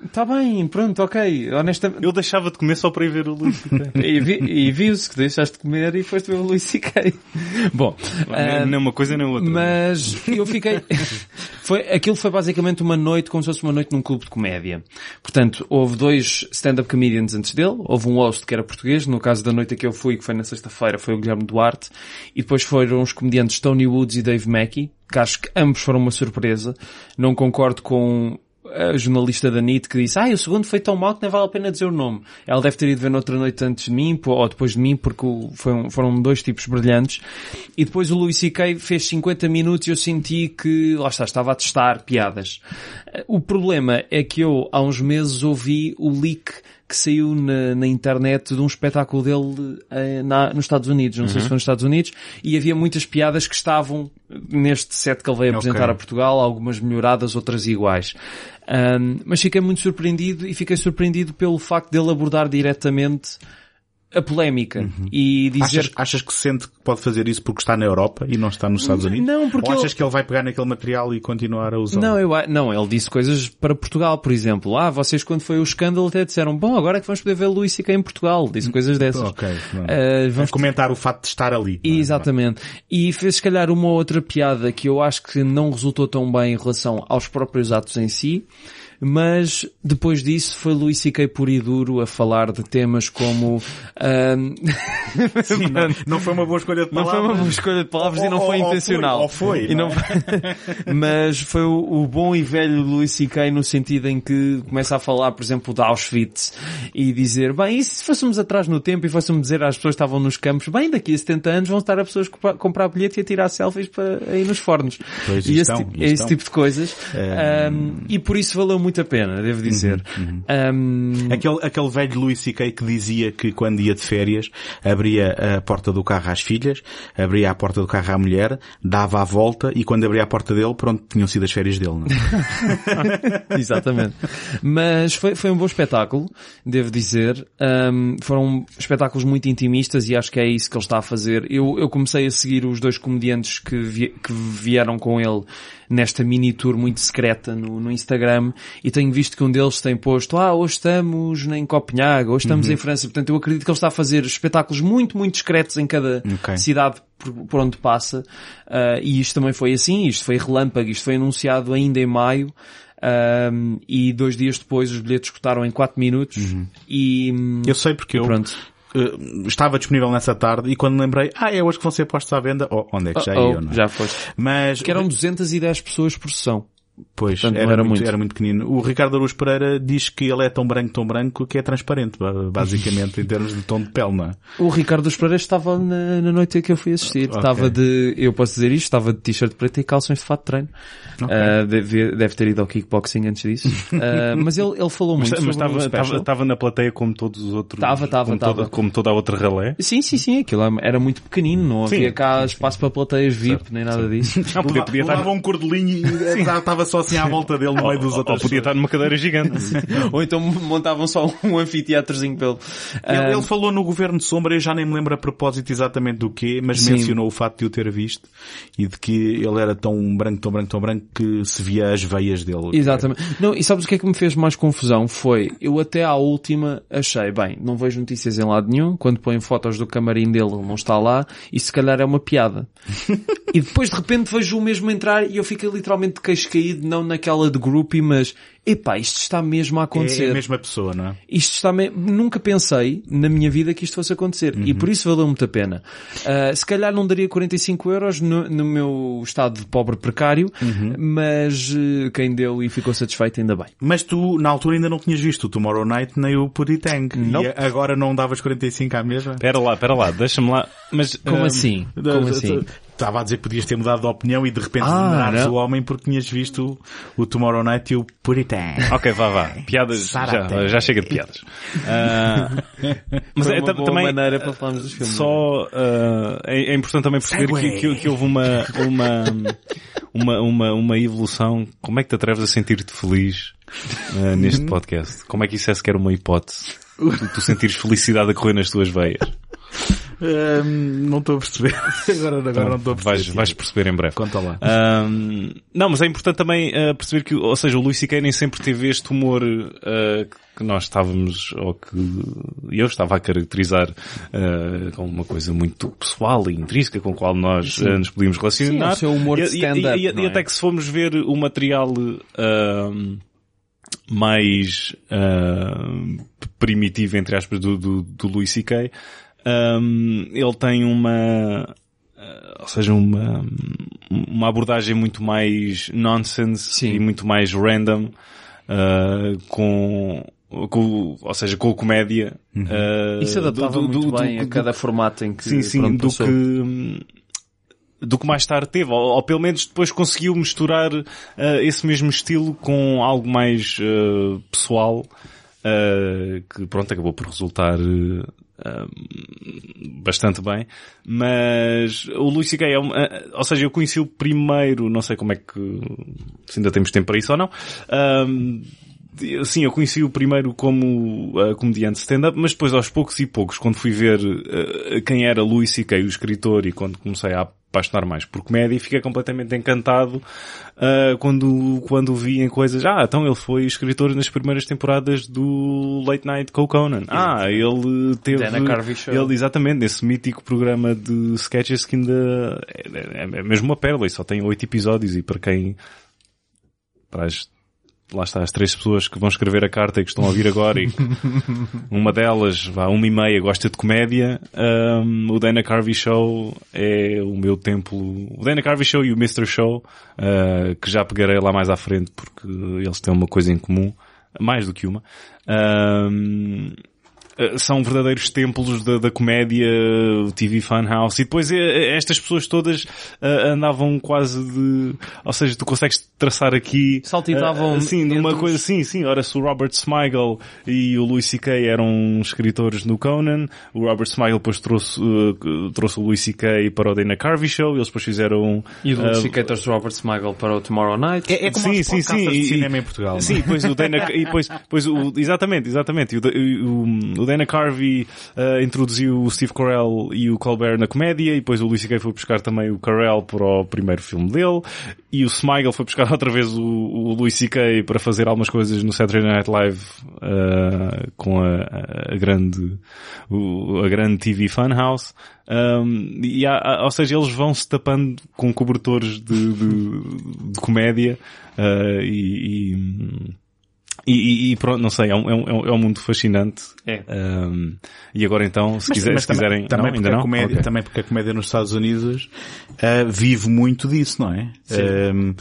uh, Tá bem, pronto, ok. Honestamente... Eu deixava de comer só para ir ver o Luís. [laughs] E, vi, e viu-se que deixaste de comer e foste ver o Luís C.K. [laughs] Bom, ah, Nem uma coisa nem outra. Mas eu fiquei. [laughs] foi, aquilo foi basicamente uma noite, como se fosse uma noite num clube de comédia. Portanto, houve dois stand-up comedians antes dele, houve um host que era português, no caso da noite a que eu fui, que foi na sexta-feira, foi o Guilherme Duarte, e depois foram os comediantes Tony Woods e Dave Mackey, que acho que ambos foram uma surpresa. Não concordo com a jornalista da NIT que disse, ah, o segundo foi tão mal que nem vale a pena dizer o nome. Ela deve ter ido ver noutra noite antes de mim, ou depois de mim, porque um- foram dois tipos brilhantes. E depois o Louis C.K. fez 50 minutos e eu senti que, lá está, estava a testar piadas. O problema é que eu, há uns meses, ouvi o leak que saiu na, na internet de um espetáculo dele eh, na- nos Estados Unidos, não sei se foi nos Estados Unidos, e havia muitas piadas que estavam neste set que ele veio apresentar Ok. a Portugal, algumas melhoradas, outras iguais. Ahm, mas fiquei muito surpreendido e fiquei surpreendido pelo facto dele abordar diretamente a polémica e dizer Achas, achas que sente que pode fazer isso porque está na Europa e não está nos Estados Unidos? Não, porque Ou achas ele- que ele vai pegar naquele material e continuar a usá-lo? Não, eu, não, ele disse coisas para Portugal, por exemplo. Ah, vocês quando foi o escândalo até disseram, bom, agora é que vamos poder ver Luís C.K. em Portugal. Disse coisas dessas. Ok. Ah, Vamos comentar o facto de estar ali. é? Exatamente. E fez se calhar uma outra piada que eu acho que não resultou tão bem em relação aos próprios atos em si, mas depois disso foi Luís C.K. puro e duro a falar de temas como... ahm, [laughs] Sim, não, não foi uma boa escolha de Não palavras. foi uma boa escolha de palavras e não Ou- foi ou- ou intencional. foi, ou foi, não não é? foi- [laughs] Mas foi o, o bom e velho Louis C.K. no sentido em que começa a falar, por exemplo, de Auschwitz e dizer, bem, e se fôssemos atrás no tempo e fôssemos dizer às pessoas que estavam nos campos, bem, daqui a 70 anos vão estar a pessoas comprar, comprar bilhete e a tirar selfies para aí nos fornos. Pois, e esse, estão, esse estão. tipo de coisas. Um, e por isso valeu muito a pena, devo dizer. Uhum, Um, Aquele, aquele velho Louis C.K. que dizia que quando ia de férias abria a porta do carro às filhas, abria a porta do carro à mulher, dava a volta e quando abria a porta dele, pronto, tinham sido as férias dele. Não? é? [laughs] Exatamente. Mas foi, foi um bom espetáculo, devo dizer. Um, foram espetáculos muito intimistas e acho que é isso que ele está a fazer. Eu, eu comecei a seguir os dois comediantes que, vi- que vieram com ele nesta mini tour muito secreta no, no Instagram e tenho visto que um deles tem posto, ah, hoje estamos em Copenhague, hoje estamos Uhum. em França, portanto eu acredito que ele está a fazer espetáculos muito, muito discretos em cada Ok. cidade por, por onde passa, Ah, e isto também foi assim, isto foi relâmpago, isto foi anunciado ainda em maio, Ahm, e dois dias depois os bilhetes escutaram em 4 minutos e Uhum. Eu sei porque eu pronto. Eh, estava disponível nessa tarde e quando lembrei, ah, é hoje que vão ser postos à venda, oh, onde é que já Oh, ia, não é? já foste. Mas, Que eram 210 pessoas por sessão. Pois, portanto, era, era muito, muito. era muito pequenino. O Ricardo Aruz Pereira diz que ele é tão branco, tão branco, que é transparente, ba- basicamente, em termos de tom de pele, não é? O Ricardo dos Pereira estava na, na noite que eu fui assistir. Ok. Estava de, eu posso dizer isto, estava de t-shirt preto e calções de fato de treino. Ah, deve, deve ter ido ao kickboxing antes disso. [laughs] Ah, mas ele, ele falou muito Mas, mas estava, estava, na plateia como todos os outros. Estava, estava, como, estava. Toda, como toda a outra ralé. Sim, sim, sim, aquilo era muito pequenino, não Sim. havia cá espaço para plateias VIP, nem nada disso. [laughs] Não, podia, podia estar, um cordelinho e estava só assim à volta dele no meio dos ou, outros. ou podia estar numa cadeira gigante. [laughs] Ou então montavam só um anfiteatrozinho pelo. Ele, Ah, ele falou no Governo de Sombra, eu já nem me lembro a propósito exatamente do quê, mas Sim. mencionou o facto de o ter visto e de que ele era tão branco, tão branco, tão branco que se via as veias dele. Exatamente. Não, e sabes o que é que me fez mais confusão? Foi, eu até à última achei, bem, não vejo notícias em lado nenhum, quando põem fotos do camarim dele ele não está lá, e se calhar é uma piada. [laughs] e depois de repente vejo o mesmo entrar e eu fiquei literalmente de queixo caído, não naquela de groupie, mas, epá, isto está mesmo a É acontecer. a mesma pessoa, não é? Isto está me... Nunca pensei na minha vida que isto fosse acontecer. Uhum. E por isso valeu muito a pena. Ah, se calhar não daria 45 euros no, no meu estado de pobre precário, Uhum. mas eh, quem deu e ficou satisfeito ainda bem. Mas tu, na altura, ainda não tinhas visto o Tomorrow Night nem o Puditang. Não. E agora não davas 45 à mesma? Espera lá, espera lá, deixa-me lá. Mas, Como ah, assim? Como assim? Estava a dizer que podias ter mudado de opinião e de repente Ah, o homem porque tinhas visto o, Tomorrow Night e o Puritang. Ok, vá, vá. [laughs] Piadas, já, já chega de piadas. [laughs] Ah, mas é, uma tam- boa também, maneira para falarmos dos filmes. só ah, é, é importante também perceber que, que, que houve uma, uma, uma, uma, uma evolução. Como é que te atreves a sentir-te feliz ah, neste podcast? Como é que isso é sequer uma hipótese? Tu, tu sentires felicidade a correr nas tuas veias. Hum, não estou a perceber. [laughs] Agora, agora não estou a perceber. Vais, vais perceber em breve. Conta lá. Ahm, não, mas é importante também ah, perceber que, ou seja, o Luís C.K. nem sempre teve este humor ah, que nós estávamos, ou que eu estava a caracterizar ah, como uma coisa muito pessoal e intrínseca com a qual nós ah, nos podíamos relacionar. Sim, é o seu humor de E- e- stand-up, E, e- não e é? até que se formos ver o material mais ahm, primitivo, entre aspas, do, do, do Louis C.K., ahm, ele tem uma, ah, ou seja, uma, uma abordagem muito mais nonsense Sim. e muito mais random, ah, com, com, ou seja, com a comédia. ah, Isso adaptava do- do- muito do- bem a do- cada formato em que sim, sim, pronto, do passou. que do que mais tarde teve, ou, ou pelo menos depois conseguiu misturar eh, esse mesmo estilo com algo mais eh, pessoal, que pronto, acabou por resultar bastante bem, mas o Luís C.K. é um, eh, ou seja, eu conheci-o primeiro, não sei como é que, se ainda temos tempo para isso ou não, Sim, eu conheci o primeiro como uh, comediante stand-up, mas depois aos poucos e poucos, quando fui ver uh, quem era Louis C.K., o escritor, e quando comecei a apaixonar mais por comédia, fiquei completamente encantado uh, quando, quando vi em coisas, ah, então ele foi escritor nas primeiras temporadas do Late Night com Conan. Ah, ele teve... Dana Carvey Show. Ele, exatamente, nesse mítico programa de sketches que ainda é, é, é mesmo uma pérola e só tem oito episódios e para quem... Para as lá está, as três pessoas que vão escrever a carta e que estão a ouvir agora e [laughs] uma delas, vá, uma e meia, gosta de comédia, um, o Dana Carvey Show é o meu templo, o Dana Carvey Show e o Mr. Show, uh, que já pegarei lá mais à frente porque eles têm uma coisa em comum, mais do que uma, um, são verdadeiros templos da, da comédia, o TV Funhouse, e depois eh, estas pessoas todas uh, andavam quase de, ou seja, tu consegues traçar aqui, Saltitavam uh, sim, numa entre coisa, os- sim, sim, ora se o Robert Smigel e o Louis C.K. eram escritores no Conan, o Robert Smigel depois trouxe, uh, trouxe o Louis C.K. para o Dana Carvey Show, eles depois fizeram, E o uh, Luís C.K. trouxe Robert Smigel para o Tomorrow Night. É, é como sim, sim, sim. de E- cinema em Portugal. é? Sim, pois o Dana, e depois, depois o, exatamente, exatamente. E o, o, o Dana Carvey uh, introduziu o Steve Carell e o Colbert na comédia e depois o Louis C.K. foi buscar também o Carell para o primeiro filme dele e o Smigel foi buscar [laughs] outra vez o, o Louis C.K. para fazer algumas coisas no Saturday Night Live uh, com a, a grande o, a grande TV Funhouse um, e há, ou seja, eles vão se tapando com cobertores de, de, de comédia uh, e, e e, e, pronto, não sei, é um, é um, é um mundo fascinante. É. Um, e agora então, se, Mas- quiser, mas se quiserem... também, não, porque ainda a não? comédia, Ok. também porque a comédia nos Estados Unidos ah, vive muito disso, não é? Um,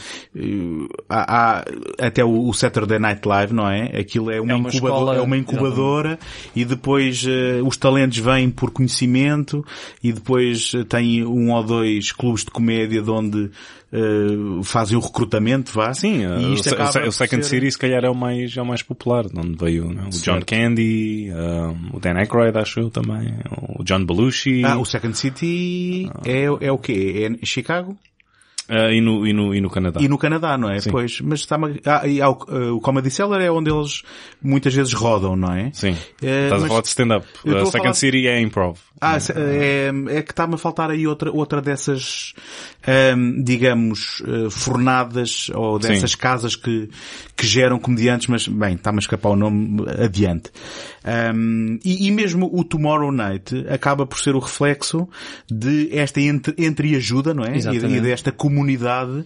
há, há até o, o Saturday Night Live, não é? Aquilo é uma, É uma incubadora, escola, é uma incubadora e depois eh, os talentos vêm por conhecimento e depois eh, tem um ou dois clubes de comédia de onde eh, fazem o recrutamento, vá. Sim, e uh, isto o, acaba o, Second ser- City se calhar é o mais, é o mais popular, de onde veio né? o John Certo. Candy, um, o Dan Aykroyd acho eu também, o John Belushi, Ah, o Second City é, é o quê? É em Chicago? uh, e, no, e, no, e no Canadá. E no Canadá, não é? Pois, mas está ah, e há o, eh, o Comedy Cellar é onde eles muitas vezes rodam, não é? Sim. Eh, Estás a falar de stand-up. Uh, Second falar- City é improv. Ah, é, é que está-me a faltar aí outra, outra dessas, ehm, digamos, eh, fornadas ou dessas Sim. casas que, que geram comediantes, mas bem, está-me a escapar o nome adiante. Ehm, e, e mesmo o Tomorrow Night acaba por ser o reflexo de esta entre, entreajuda, não é? E, Exatamente. e desta comunidade,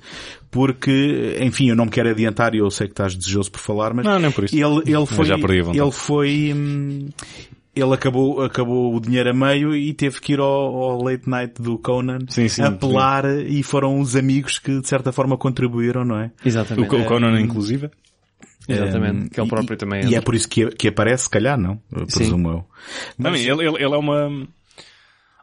porque, enfim, eu não me quero adiantar e eu sei que estás desejoso por falar, mas Não, nem por isso. ele, ele foi, ele foi, hum, ele acabou, acabou o dinheiro a meio e teve que ir ao, ao late night do Conan Sim, sim, apelar e foram os amigos que de certa forma contribuíram, não é? O, Exatamente. o Conan inclusive. Exatamente. Um, que é o próprio e, também. E é por isso que, que aparece, se calhar, não? Eu Presumo eu. Também, ele, ele, ele é uma...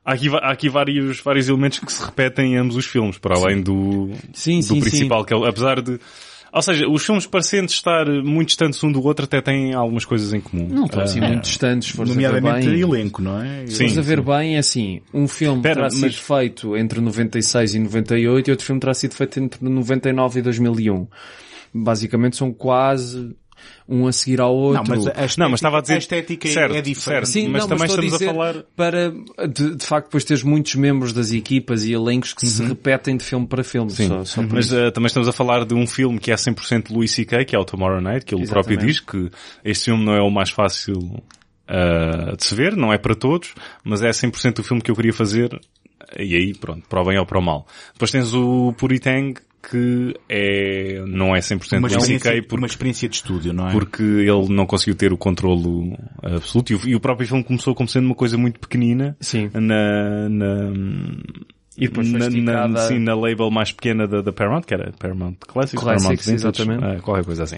Há aqui, há aqui vários, vários elementos que se repetem em ambos os filmes, para além do, Sim, do sim, principal, que é, o- apesar de... Ou seja, os filmes parecendo estar muito distantes um do outro até têm algumas coisas em comum. Não estão assim Ah, muito distantes, Nomeadamente bem. elenco, não é? Sim. A ver bem, é assim, um filme Pera, terá sido mas- feito entre 96 e 98 e outro filme terá sido feito entre 99 e 2001. Basicamente são quase um a seguir ao outro. Não, mas a estética, Não, mas estava a dizer- a estética é- certo, é diferente. certo. Sim, mas não, também mas estamos a dizer falar- para, de, de facto, depois teres muitos membros das equipas e elencos que se repetem de filme para filme. Sim, Só, só por mas uh, também estamos a falar de um filme que é 100% Louis C.K., que é o Tomorrow Night, que ele próprio diz que este filme não é o mais fácil uh, de se ver, não é para todos, mas é 100% o filme que eu queria fazer, e aí, pronto, para o bem ou para o mal. Depois tens o Puritang, que é, não é 100% uma, Louis porque uma experiência de estúdio, não é? porque ele não conseguiu ter o controlo absoluto e o, e o próprio filme começou como sendo uma coisa muito pequenina Sim. na, na, E depois na, na, sim, na label mais pequena da, da Paramount, que era Paramount Classics, Classics, Paramount Vintage, exatamente. ah, qualquer coisa assim.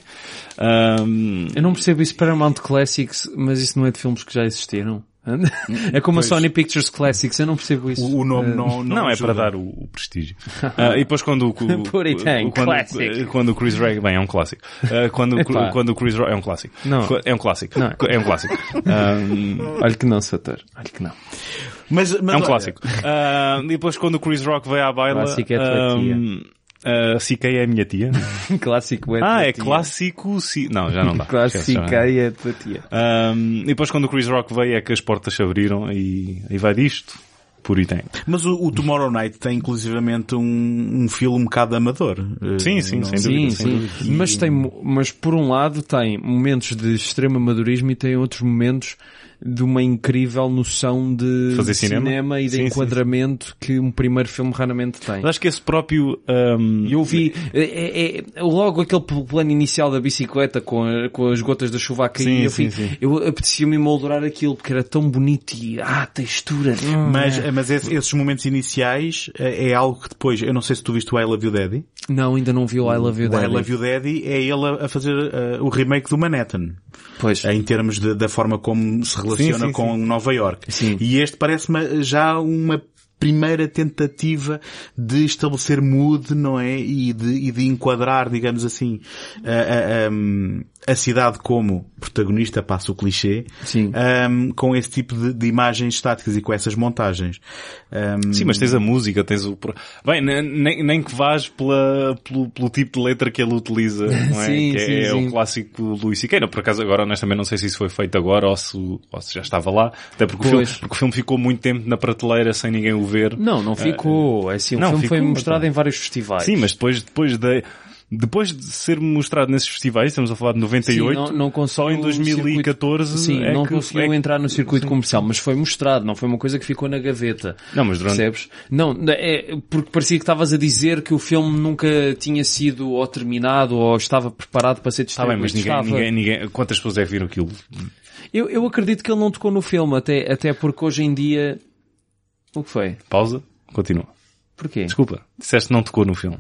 Ahm, Eu não percebo isso Paramount Classics, mas isso não é de filmes que já existiram. É como a Sony Pictures Classics, eu não percebo isso. O, o nome Eh, não, [laughs] não, é ajuda. para dar o, o prestígio. [laughs] Ah, e depois quando o, o, Puritang, o- quando, classic. quando o Chris Rock, bem, é um clássico. Ah, quando, [laughs] Epá. quando o Chris Rock, é um clássico. Não. É um clássico. Não. É um clássico. Ahm, Olha que não, Sator. Olha que não. Mas, mas É um olha, clássico. Ah, e depois quando o Chris Rock veio à baila, Clássico é a CK é a minha tia. [laughs] Clássico é Ah, tua é tia. clássico, sim. Não, já não dá. Clássico é a tua tia. Ahm, e depois quando o Chris Rock veio é que as portas se abriram e, e vai disto. Por item. Mas o, o Tomorrow Night tem inclusivamente um, um filme um bocado amador. Eh, Sim, sim, não- sem Sim, dúvida, sem sim. dúvida. Mas tem, mas por um lado tem momentos de extremo amadorismo e tem outros momentos de uma incrível noção de Fazer de cinema? e de Sim, sim, enquadramento que um primeiro filme raramente tem. Mas acho que esse próprio... E eu vi é, é- é- logo aquele plano inicial da bicicleta com, a- com as gotas da chuva a cair. Sim, eu, sim, sim. eu apetecia-me moldurar aquilo porque era tão bonito e ah, textura. hum, Mas, é. mas esse- esses momentos iniciais eh, é algo que depois, eu não sei se tu viste o I Love You Daddy. Não, ainda não vi o I Love You O I Daddy. Love You Daddy é ele a, fazer eh, o remake do Manhattan. Pois. Em termos de- da forma como se relaciona sim, com Nova York. Sim. E este parece-me já uma primeira tentativa de estabelecer mood, não é? E de, e de enquadrar, digamos assim, a, a, a cidade como protagonista, passa o clichê, Sim. um, com esse tipo de, de, imagens estáticas e com essas montagens. Um... Sim, mas tens a música, tens o... Bem, nem, nem que vás pela, pelo, pelo tipo de letra que ele utiliza, [laughs] não é? Sim, que sim, é, sim. o clássico Luís Siqueira. Por acaso agora, honestamente, não sei se isso foi feito agora ou se, ou se já estava lá. Até porque o, filme, porque o filme ficou muito tempo na prateleira sem ninguém o ver. Não, não ficou. É assim, o não, filme foi mostrado em vários festivais. Sim, mas depois, depois de, depois de ser mostrado nesses festivais, estamos a falar de 98, Sim, não, não só em conseguiu o 2014 circuito- Sim, é não que- conseguiu é entrar no circuito comercial, mas foi mostrado, não foi uma coisa que ficou na gaveta. Não, mas durante- Percebes? Não, é porque parecia que estavas a dizer que o filme nunca tinha sido ou terminado ou estava preparado para ser distribuído. bem, mas ninguém, Estava. ninguém, ninguém, quantas pessoas é que viram aquilo? Eu, eu acredito que ele não tocou no filme, até, até porque hoje em dia... O que foi? Pausa, continua. Porquê? Desculpa, disseste que não tocou no filme.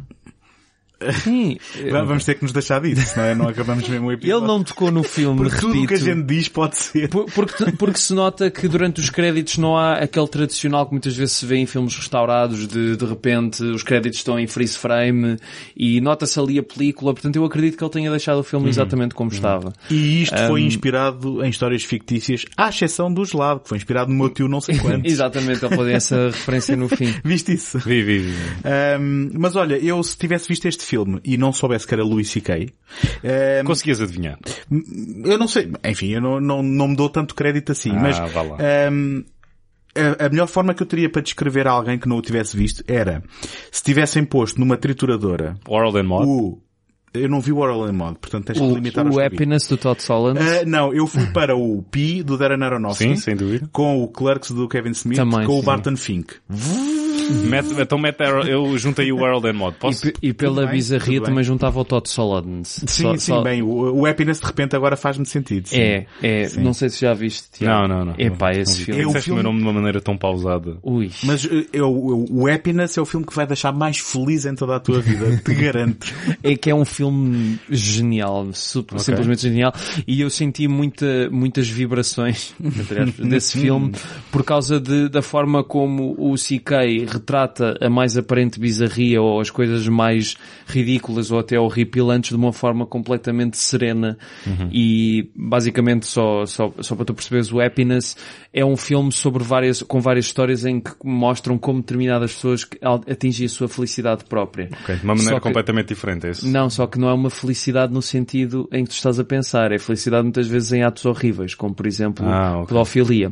Sim, [laughs] Vamos ter que nos deixar disso, senão é? não acabamos mesmo o episódio. ele não tocou no filme, Porque tudo o repito. que a gente diz pode ser. Por- Porque, porque se nota que durante os créditos não há aquele tradicional que muitas vezes se vê em filmes restaurados de de repente os créditos estão em freeze frame e nota-se ali a película, portanto eu acredito que ele tenha deixado o filme exatamente como estava. E isto foi inspirado em histórias fictícias, à exceção do gelado, que foi inspirado no meu tio não sei [laughs] quantos. Exatamente, ele pôs essa referência no fim. [laughs] Viste isso? Vi, vi, vi. Ahm, mas olha, eu se tivesse visto este filme e não soubesse que era Louis C.K., ahm, Conseguias adivinhar? eu não sei, enfim, eu não, não, não me dou tanto crédito assim, Ah, mas vá lá. ahm, a, a melhor forma que eu teria para descrever a alguém que não o tivesse visto era se tivessem posto numa trituradora World and Mod? o... Eu não vi o Oral and Mod, portanto tens que O, limitar aos o que. Happiness do Todd Solondz Ah, não, eu fui para o Pi do Darren Aronofsky. Sim, sem dúvida. Com o Clerks do Kevin Smith, Também, com o sim. Barton Fink. Mete, então mete, a- eu juntei o World and Mod. e, Posso? pe- e pela Tudo bem, bizarria bem. também juntava o Todd Solondz. Sim, Só- sim, só- bem, o, o Happiness de repente agora faz-me sentido. sim. É, é, não sei se já viste. Tiago. Não, não, não. Epá, Não esse vi. filme. É o Disseste o filme- meu nome de uma maneira tão pausada. Ui. Mas eh, eu, eu- o Happiness é o filme que vai deixar mais feliz em toda a tua vida, te [laughs] garanto. É que é um filme genial, super- simplesmente genial, e eu senti muita, muitas vibrações [laughs] desse filme por causa de- da forma como o CK retrata a mais aparente bizarria ou as coisas mais ridículas ou até horripilantes de uma forma completamente serena e basicamente só, só, só para tu perceberes o Happiness é um filme sobre várias, com várias histórias em que mostram como determinadas pessoas atingem a sua felicidade própria. De uma maneira que- completamente diferente, é isso? não, só que não é uma felicidade no sentido em que tu estás a pensar. É felicidade muitas vezes em atos horríveis, como por exemplo Ah, ok. pedofilia.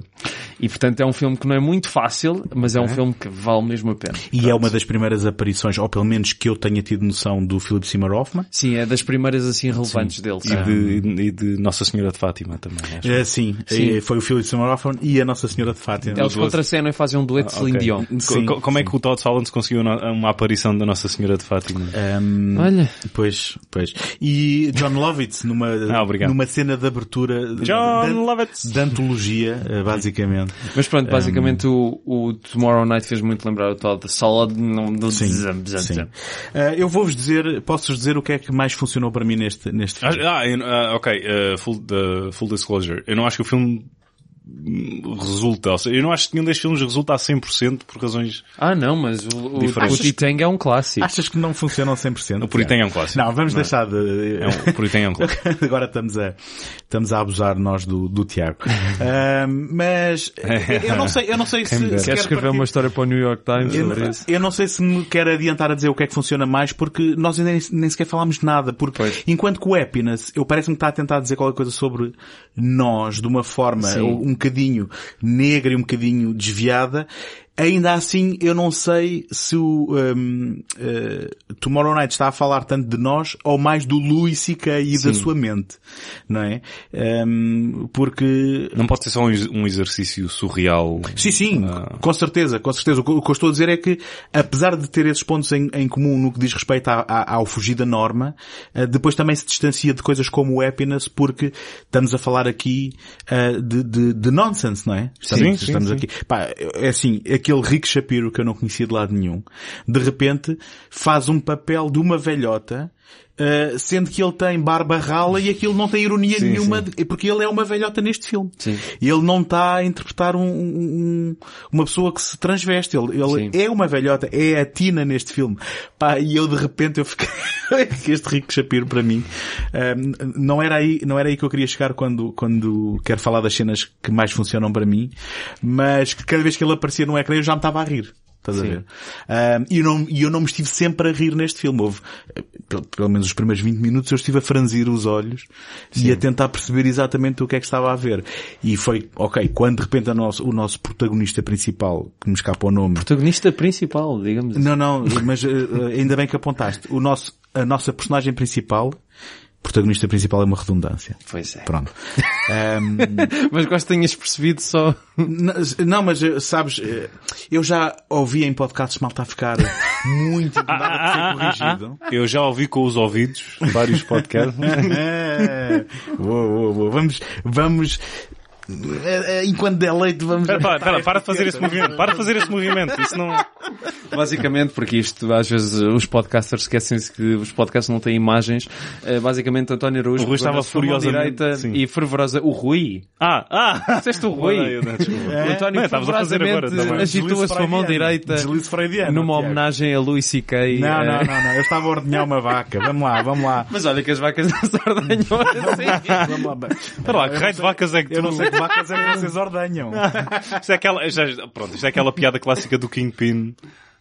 E portanto é um filme que não é muito fácil, mas é um filme que vale mesmo a pena. E é uma das primeiras aparições, ou pelo menos que eu tenha tido noção, do Philip Seymour Hoffman. Sim, é das primeiras assim relevantes dele. E sim. de, e de Nossa Senhora de Fátima também, acho. Eh, sim, Sim. eh, foi o Philip Seymour Hoffman e a Nossa Senhora de Fátima. Eles contracenam e fazem um dueto de Celine. Dion. Sim, co- Como é sim. que o Todd Solondz conseguiu uma aparição da Nossa Senhora de Fátima? Ahm, Olha, Pois, pois. E John Lovitz numa, [laughs] Ah, numa cena de abertura de- John de, Lovitz! de antologia, eh, basicamente. mas pronto, basicamente o, o Tomorrow Night fez muito lembrar o Todd Solid. Não, do Sim, sim. Eh, eu vou-vos dizer, posso-vos dizer o que é que mais funcionou para mim neste, neste filme. Ah, eu- ah, ok, uh, full, the- full disclosure. Eu não acho que o filme resulta, ou seja, eu não acho que nenhum destes filmes resulta a 100% por razões... Ah não, mas o, o, o Diferentes. Titang é um clássico. Achas que não funcionam 100%? O Puritão é um clássico. Não, vamos deixar de... É um, o Puritão é um clássico. [laughs] Agora estamos a, estamos a abusar nós do, do Tiago. [laughs] Ahm, mas eu não sei, eu não sei se, se Queres quer escrever partir- uma história para o New York Times Eu, sobre isso? eu não sei se me quer adiantar a dizer o que é que funciona mais, porque nós ainda nem, nem sequer falámos de nada. Porque Pois. enquanto que o Happiness, eu parece-me que está a tentar dizer qualquer coisa sobre nós, de uma forma Sim. Um bocadinho negra e um bocadinho desviada, ainda assim eu não sei se o um, eh, Tomorrow Night está a falar tanto de nós ou mais do Louis C.K. e da Sim. sua mente. Não é? Um, porque Não pode ser só um, ex- exercício surreal. Sim, sim, Ah. com certeza, com certeza. O que eu estou a dizer é que, apesar de ter esses pontos em, em comum no que diz respeito à- à- ao fugir da norma, eh, depois também se distancia de coisas como o happiness, porque estamos a falar aqui eh, de, de, de nonsense, não é? Estamos, sim, estamos sim. aqui. Pá, é assim, aquele Rick Shapiro que eu não conhecia de lado nenhum, de repente faz um papel de uma velhota Uh, sendo que ele tem barba rala e aquilo não tem ironia Sim, nenhuma, sim. porque ele é uma velhota neste filme. Sim. E ele não está a interpretar um- um- uma pessoa que se transveste. Ele, ele é uma velhota, é a Tina neste filme. Pá, e eu de repente eu fiquei, [laughs] este Rico Shapiro para mim, um, não era aí, não era aí que eu queria chegar quando, quando quero falar das cenas que mais funcionam para mim, mas que cada vez que ele aparecia no ecrã eu já me estava a rir. Estás a Sim. ver? Um, e eu não, e eu não me estive sempre a rir neste filme. Houve, eh, pelo, pelo menos os primeiros 20 minutos eu estive a franzir os olhos e a tentar perceber exatamente o que é que estava a ver. E foi, ok, quando de repente a nosso, o nosso protagonista principal, que me escapa o nome, Protagonista principal, digamos assim. não, não, mas eh, ainda bem que apontaste. O nosso, a nossa personagem principal, protagonista principal é uma redundância. Pois é. Pronto. [laughs] Ahm, Mas gosto que tenhas percebido só. Não, mas eh, sabes, eh, eu já ouvi em podcasts malta a ficar muito [laughs] incomodada por ser corrigido. Eu já ouvi com os ouvidos vários podcasts. [laughs] É. boa, boa, boa. Vamos, vamos, enquanto der leite, vamos... Espera, para, para, para de fazer esse movimento. Para de fazer esse movimento. Isso não... Basicamente, porque isto, às vezes, os podcasters esquecem-se que os podcasts não têm imagens. Eh, Basicamente, António Araújo O Rui estava furiosamente- direita sim. e fervorosa. O Rui. Ah, ah! Disseste o Rui. Não, não, desculpa. O António Não, estavas a fazer agora fervorosamente também. agitou a sua mão direita numa homenagem a Louis C.K. Não, eh, não, não, não, eu estava a ordenhar uma vaca. Vamos lá, vamos lá. Mas olha que as vacas [laughs] não se ordenham assim. Vamos lá. Espera lá, que raio de vacas é que tu... Eu não sei que vacas é que vocês ordenham. [laughs] Isto é aquela, já, pronto, isto é aquela piada clássica do Kingpin,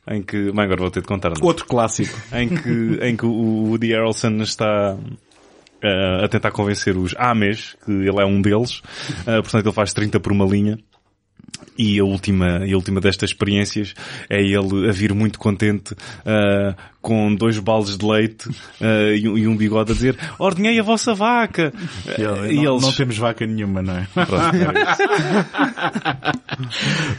em que, bem, agora vou ter de contar, não? Outro clássico. em que, em que o Woody Harrelson está eh, a tentar convencer os Ames, que ele é um deles, eh, portanto ele faz 30 por uma linha. E a última, a última destas experiências é ele a vir muito contente eh, com dois baldes de leite eh, e, um- e um bigode a dizer ordenhei a vossa vaca. E ele, e não, eles... não temos vaca nenhuma, não é? Pronto, [laughs] é.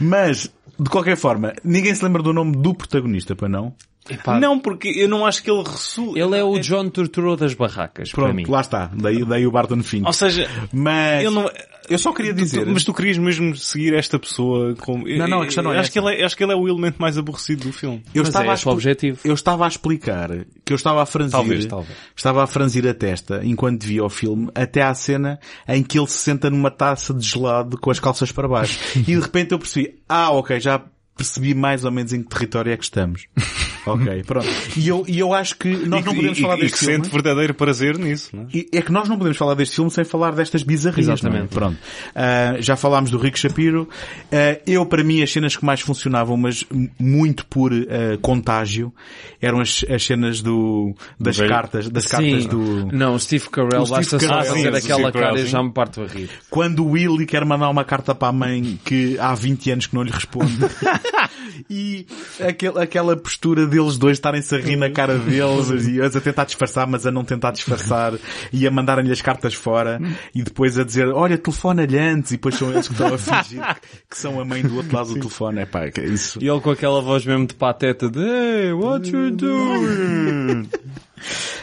[laughs] Mas, de qualquer forma, ninguém se lembra do nome do protagonista, para não? Epá, Não, porque eu não acho que ele ressu... Ele é o John Turturro das barracas, para mim. Pronto, lá está. Daí, daí o Barton Fink. Ou seja, Mas, não... eu só queria dizer... Tu- mas tu querias mesmo seguir esta pessoa como... Não, não, a questão não é acho que, ele é, acho que ele é o elemento mais aborrecido do filme. eu Mas estava é a esse o expli- objetivo. Eu estava a explicar que eu estava a franzir, Talvez, talvez. estava a franzir a testa enquanto via o filme até à cena em que ele se senta numa taça de gelado com as calças para baixo. [laughs] e de repente eu percebi, ah, ok, já percebi mais ou menos em que território é que estamos. [laughs] ok, [laughs] pronto. E eu, e eu acho que nós e, não podemos e- falar e deste que filme. sente verdadeiro prazer nisso, não é? E É que nós não podemos falar deste filme sem falar destas bizarrias. Exatamente. não é? Pronto. Ah, já falámos do Rico Shapiro. Ah, eu, para mim, as cenas que mais funcionavam, mas muito por ah, contágio, eram as, as cenas do, das velho. cartas, das cartas Sim. do... Não, Steve Carell basta só Carell. fazer aquela cara e já me parto a rir. Quando o Willy quer mandar uma carta para a mãe que há 20 anos que não lhe responde. [laughs] e aquele, aquela postura deles dois estarem-se a rir na cara deles e eles a tentar disfarçar, mas a não tentar disfarçar e a mandarem-lhe as cartas fora e depois a dizer, olha, telefona-lhe antes e depois são eles que estão a fingir que, são a mãe do outro lado do telefone. É pá, que é isso. E ele com aquela voz mesmo de pateta de Hey, what you doing?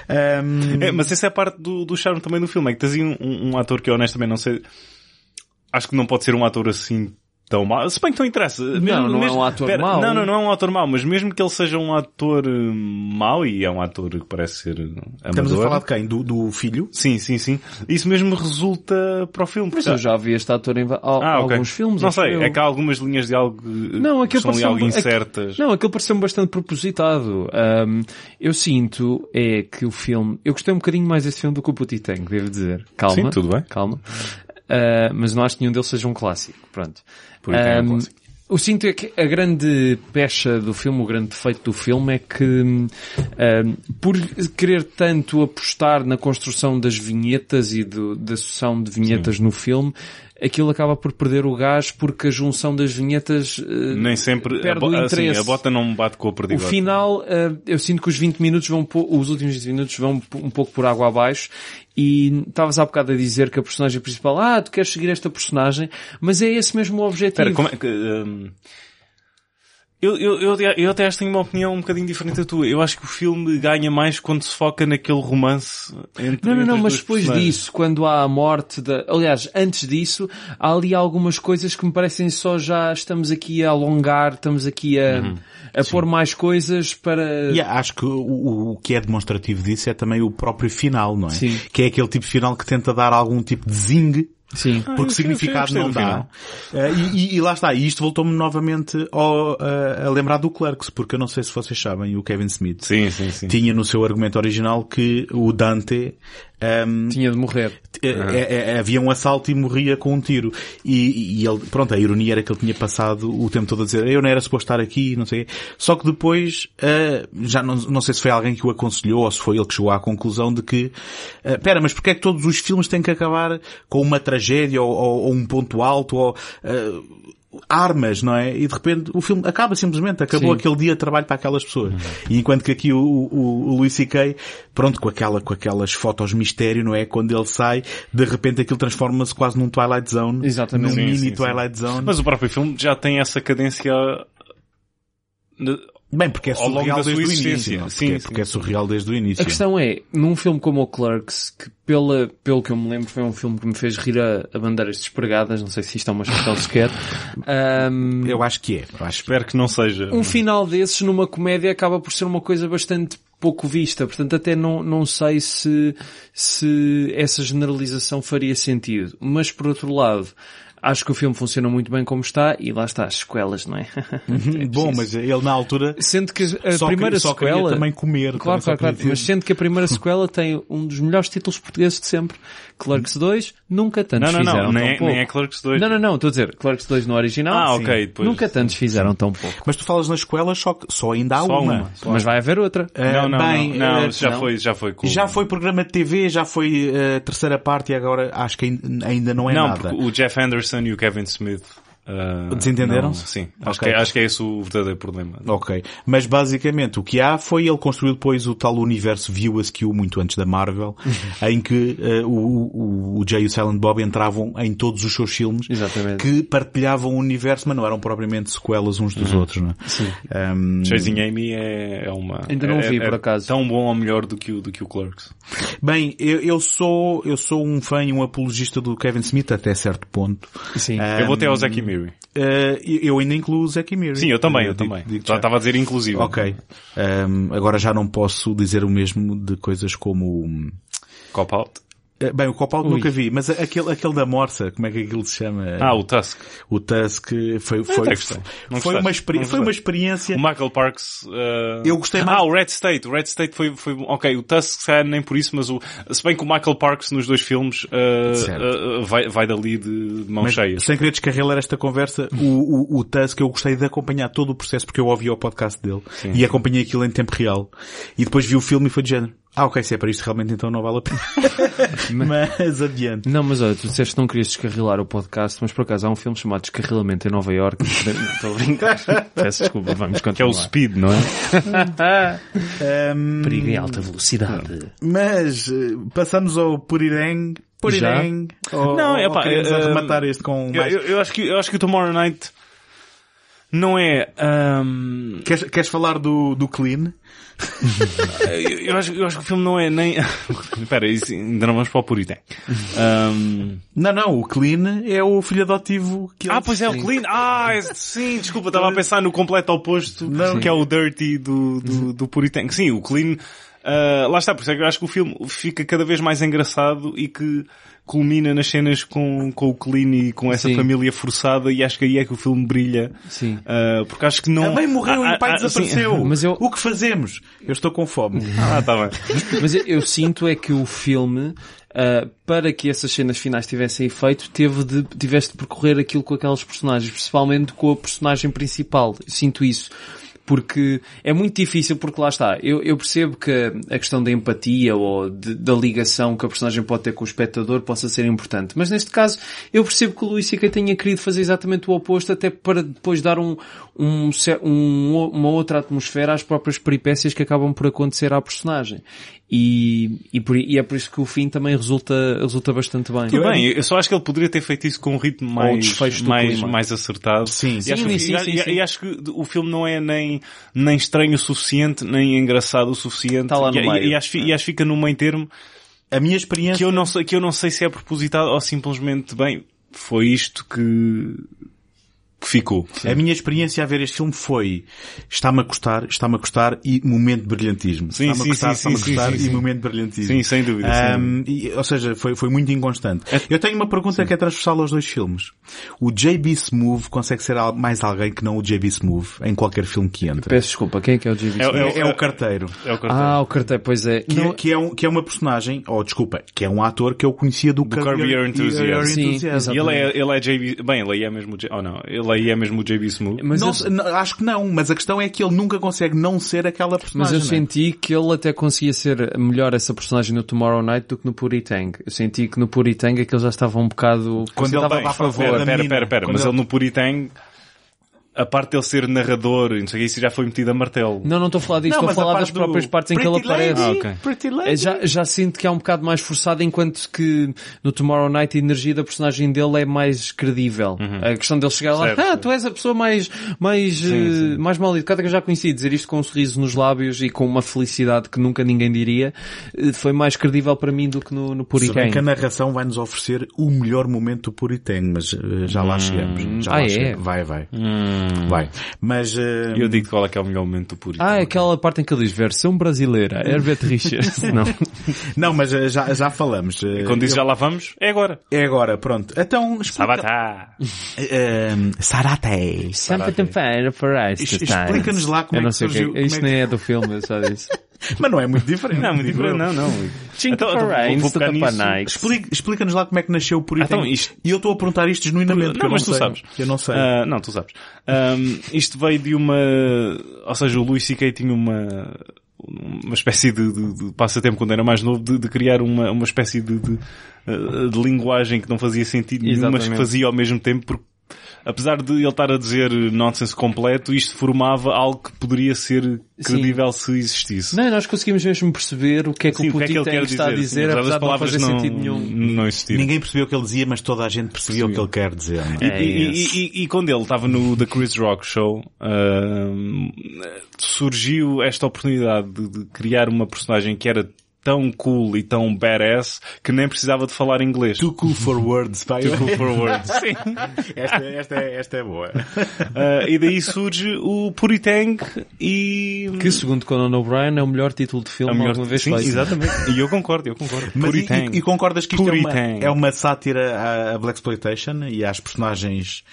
Ahm, [laughs] É, mas essa é a parte do, do charme também do filme, é que tens um, um- um ator que eu honestamente não sei, acho que não pode ser um ator assim tão mau, se bem que não interessa. Mesmo- não é mesmo- um ator pera, mau. Não, não, não é um ator mau, mas mesmo que ele seja um ator eh, mau, e é um ator que parece ser eh, estamos a amador. falar de quem? Do, do filho? Sim, sim, sim. Isso mesmo resulta para o filme. Mas eu já vi este ator em Ah, alguns filmes. Não sei, eu. é que há algumas linhas de algo Não, que são algo incertas. Não, aquilo pareceu-me bastante propositado. Ahm, eu sinto é que o filme... Eu gostei um bocadinho mais desse filme do que o Puti Tank, devo dizer. Calma. Sim, tudo bem. Calma. Ah, mas não acho que nenhum deles seja um clássico. Pronto. Tank é um clássico. Eu sinto é que a grande pecha do filme, o grande defeito do filme é que, hum, por querer tanto apostar na construção das vinhetas e do- da sucessão de vinhetas no filme, aquilo acaba por perder o gás porque a junção das vinhetas eh, Nem sempre, a, perde bo- o assim, interesse. a bota não bate com a O perdigota. final, eh, eu sinto que os 20 minutos vão, os últimos 20 minutos vão um pouco por água abaixo e estavas há bocado a dizer que a personagem principal, ah, tu queres seguir esta personagem, mas é esse mesmo o objetivo. Espera, como é que, hum, Eu, eu, eu, eu até acho que tenho uma opinião um bocadinho diferente da tua. Eu acho que o filme ganha mais quando se foca naquele romance entre Não, não, não, as mas depois personagens. disso, quando há a morte da... Aliás, antes disso, há ali algumas coisas que me parecem só já estamos aqui a alongar, estamos aqui a, Uhum. a pôr mais coisas para... E acho que o, o- o que é demonstrativo disso é também o próprio final, não é? Sim. Que é aquele tipo de final que tenta dar algum tipo de zing, Sim. porque eu- significado não dá. Eh, e, e- e lá está, e isto voltou-me novamente ao, eh, a lembrar do Clerks, porque eu não sei se vocês sabem, o Kevin Smith Sim, sim, sim. tinha no seu argumento original que o Dante ehm, Tinha de morrer. eh, eh, eh, havia um assalto e morria com um tiro. E, e ele, pronto, a ironia era que ele tinha passado o tempo todo a dizer eu não era suposto estar aqui, não sei. Só que depois, eh, já não, não sei se foi alguém que o aconselhou ou se foi ele que chegou à conclusão de que, eh, pera, mas porque é que todos os filmes têm que acabar com uma tragédia ou, ou- ou um ponto alto ou, eh, armas, não é? E de repente o filme acaba simplesmente, acabou Sim. aquele dia de trabalho para aquelas pessoas. E enquanto que aqui o, o, o Luís C.K., pronto, com aquela, com aquelas fotos mistério, não é? Quando ele sai, de repente aquilo transforma-se quase num Twilight Zone. Exatamente. Num Sim, mini sim, sim. Twilight Zone. Mas o próprio filme já tem essa cadência Bem, porque é ao longo surreal da sua desde o início. não é? Sim, Porque, sim, porque é sim. surreal desde o início. A questão é, num filme como o Clerks, que pela, pelo que eu me lembro foi um filme que me fez rir a, a bandeiras despregadas, não sei se isto é uma expressão [laughs] sequer, ahm, Eu acho que é. Eu acho Espero que não seja. um final desses numa comédia acaba por ser uma coisa bastante pouco vista, portanto até não, não sei se, se essa generalização faria sentido. Mas por outro lado, acho que o filme funciona muito bem como está e lá está as sequelas, não é? [laughs] Bom, mas ele na altura Sendo que a só, primeira queria, só sequela... também comer. Claro, também claro, claro. Mas sendo que a primeira sequela tem um dos melhores títulos portugueses de sempre. Clerks 2, nunca tantos Não, não, fizeram não. tão Nem, pouco. nem é Clerks 2. Não, não, não. Estou a dizer, Clerks 2 no original. Ah, sim. ok, depois- Nunca tantos fizeram tão pouco. Mas tu falas nas escolas só, que- só ainda há Só uma. uma. Só Mas vai haver outra. Ah, Não, não, bem, não. Não, isso já não. foi, já foi cool. Já foi programa de TV, já foi a terceira parte e agora acho que ainda- não é Não, nada. porque o Jeff Anderson e o Kevin Smith uh, Desentenderam-se? Sim. Acho, Ok. que, é- acho que é esse o verdadeiro problema. Ok. Mas basicamente o que há foi ele construiu depois o tal universo View Askew muito antes da Marvel, Uhum. [laughs] em que eh, o, o, o Jay e o Silent Bob entravam em todos os seus filmes Exatamente. que partilhavam o universo, mas não eram propriamente sequelas uns Uhum. dos outros, não é? Sim. Ahm, Chasing Amy é, é uma... Ainda não é- vi, é por acaso. Tão bom ou melhor do que o, do que o Clerks. Bem, eu, eu sou, eu sou um fã e um apologista do Kevin Smith até certo ponto. Sim. Ah, eu vou até ao Zack Miri. Eh, eu ainda incluo o Zack e Miri. Sim, eu também, Eh, eu digo- também. digo Já já. estava a dizer inclusive. Ok. Ahm, agora já não posso dizer o mesmo de coisas como... Cop Out. Eh, Bem, o Ui. nunca vi, mas aquele, aquele da Morsa, como é que aquilo se chama? Ah, o Tusk. O Tusk foi, foi, foi, gostaste? uma, experi foi uma experiência. O Michael Parks... uh, Eu gostei mais- Ah, o Red State. O Red State foi... foi ok, o Tusk se nem por isso, mas o... Se bem que o Michael Parks nos dois filmes uh, uh, vai, vai dali de mãos Mas, cheias. sem querer descarrilar esta conversa, o, o, o Tusk eu gostei de acompanhar todo o processo porque eu ouvi o podcast dele e acompanhei aquilo em tempo real. E depois vi o filme e foi de género. Ah, ok, se é para isto realmente então não vale a pena. [laughs] mas adiante. Não, mas olha, tu disseste que não querias descarrilar o podcast, mas por acaso há um filme chamado Descarrilamento em Nova York. Estou [laughs] a brincar. Peço desculpa, vamos Que é continuar. o Speed, não é? Ahm, [laughs] Perigo em alta velocidade. mas eh, passamos ao Purireng. Purireng. Ou, Não, ou epá, queremos eh, arrematar este com Eu, mais... eu, eu acho que, eu acho que o Tomorrow Night não é... um, Queres, queres falar do, do Clean? Eu, [laughs] eu acho, eu acho que o filme não é nem... [laughs] Espera, isso, ainda não vamos para o Puritan. Um, Não, não, o Clean é o filho adotivo que ah, pois é, o Clean. Ah, é- sim, desculpa, estava a pensar no completo oposto, Não. que é o Dirty do, do, do Puritan. Sim, o Clean... ah, lá está, por isso é que eu acho que o filme fica cada vez mais engraçado e que culmina nas cenas com, com o Clean e com essa Sim. família forçada e acho que aí é que o filme brilha. Sim. Ah, porque acho que não... A mãe morreu e Ah, o pai ah, ah, desapareceu. [laughs] Mas eu- O que fazemos? Eu estou com fome. Ah, tá bem. [laughs] Mas eu, eu sinto é que o filme, ah, para que essas cenas finais tivessem efeito, teve de, tivesse de percorrer aquilo com aquelas personagens, principalmente com a personagem principal. Sinto isso. Porque é muito difícil, porque lá está, eu, eu percebo que a questão da empatia ou de, da ligação que a personagem pode ter com o espectador possa ser importante, mas neste caso eu percebo que o Luís C.K. tenha querido fazer exatamente o oposto até para depois dar um, um, um, uma outra atmosfera às próprias peripécias que acabam por acontecer à personagem. E, e, por, e, é por isso que o fim também resulta, resulta bastante bem. Tudo bem, eu só acho que ele poderia ter feito isso com um ritmo mais, mais, mais acertado. Sim, e sim, acho, sim, que, sim, e, sim, e, sim. e acho que o filme não é nem, nem estranho o suficiente, nem engraçado o suficiente. Está lá no e, meio. e, acho, e acho que fica no meio termo A minha experiência... que eu não sei, que eu não sei se é propositado ou simplesmente, bem, foi isto que, que ficou. A minha experiência a ver este filme foi está-me a custar, está-me a custar e momento de brilhantismo. Sim, está-me sim, a custar, sim, está-me a sim, custar sim, e sim. momento de brilhantismo. Sim, sem dúvida. dúvida. Ahm, e, ou seja, foi, foi muito inconstante. Eu tenho uma pergunta que é transversal aos dois filmes. O J.B. Smoove consegue ser mais alguém que não o J.B. Smoove em qualquer filme que entra. Peço desculpa, quem é que é o J.B. É- Smith? É, é o carteiro. É o cartão. Ah, o carteiro, pois é. Que, Não- é, que, é um, que é uma personagem, ou desculpa, que é um ator que eu conhecia do, Do Curb Your Enthusiasm. Sim. E ele é, ele é JB, bem, ele é mesmo o J, oh não, ele aí é mesmo o JB Smooth. Mas Não eu- acho que não, mas a questão é que ele nunca consegue não ser aquela Mas personagem. eu não é? senti que ele até conseguia ser melhor essa personagem no Tomorrow Night do que no Puritang. Eu senti que no Puritang é que ele já estava um bocado... Quando ele estava para favor. Pera, pera, pera, pera, quando mas ele- ele no Puritang, a parte dele ser narrador, e não sei o que, isso já foi metido a martelo. Não, não estou a falar disso, Não, estou a mas a falar parte das próprias do partes em que ele aparece. Ah, ok. Pretty É, Lady. Já, já sinto que é um bocado mais forçado, enquanto que no Tomorrow Night a energia da personagem dele é mais credível. A questão dele chegar lá, Certo, ah, certo. tu és a pessoa mais, mais, eh, mais mal educada que eu já conheci, dizer isto com um sorriso nos lábios e com uma felicidade que nunca ninguém diria, eh, foi mais credível para mim do que no, no bem que a narração vai nos oferecer o melhor momento do Puritang, mas eh, já lá chegamos. Já Ah, lá é? chegamos. Vai, vai. Vai. Mas, E eu digo qual é que é o melhor momento do Puritang. Ah, é aquela parte em que ele diz versão brasileira, Herbert Richards. [laughs] Não. não, mas eh, já, já falamos. Eh, Quando diz eu- já lá vamos, é agora. É agora, pronto. Então, explica... Sabatá. Eh, Sarate. Time. explica-nos lá como é que que surgiu- é. Isto é nem é do filme, eu só disse. [laughs] [laughs] Mas não é muito diferente. Não, muito digo diferente, não, não. Cinco Então, então. Explica- Explica-nos lá como é que nasceu o Puritang. Ah, então, isto- E eu estou a perguntar isto genuinamente, porque Não, eu mas não tu sei. sabes. Eu não sei. Ah, não, tu sabes. Ahm, isto veio de uma... Ou seja, o Louis C.K. tinha uma uma espécie de, de- de passatempo quando era mais novo de, de criar uma, uma espécie de, de, de linguagem que não fazia sentido nenhum, mas que fazia ao mesmo tempo porque apesar de ele estar a dizer nonsense completo, isto formava algo que poderia ser credível se existisse. Não, nós conseguimos mesmo perceber o que é que Sim, o o que é que ele Putin quer está a dizer? dizer, Sim, apesar as de não palavras fazer não, sentido nenhum. não existirem. Ninguém percebeu o que ele dizia, mas toda a gente percebia o que ele quer dizer. não é? E, É e- e- e- e quando ele estava no The Chris Rock Show, ahm, surgiu esta oportunidade de, de criar uma personagem que era tão cool e tão badass que nem precisava de falar inglês. Too cool for words, pai. Too cool for [laughs] words. [laughs] Sim. esta, esta, é, esta é boa. Ah, e daí surge o Puritang e... Que, segundo Conan O'Brien, é o melhor título de a filme melhor... alguma vez Sim, feito. exatamente. [laughs] E eu concordo, eu concordo. Mas e, Puritang. e- e concordas que isto é uma, Puritang. é uma sátira à, à Black Exploitation e às personagens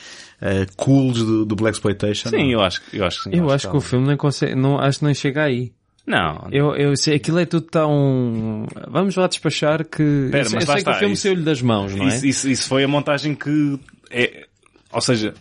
eh, cools do, do Black Exploitation? Sim, eu acho, eu acho que sim. Eu acho que o filme nem consegue, não, acho que nem chega aí. Não, Eu, eu sei, aquilo é tudo tão... Vamos lá despachar que... Pera, eu sei, mas eu sei que o filme isso- saiu-lhe das mãos, não é? Isso, isso, isso foi a montagem que é, ou seja,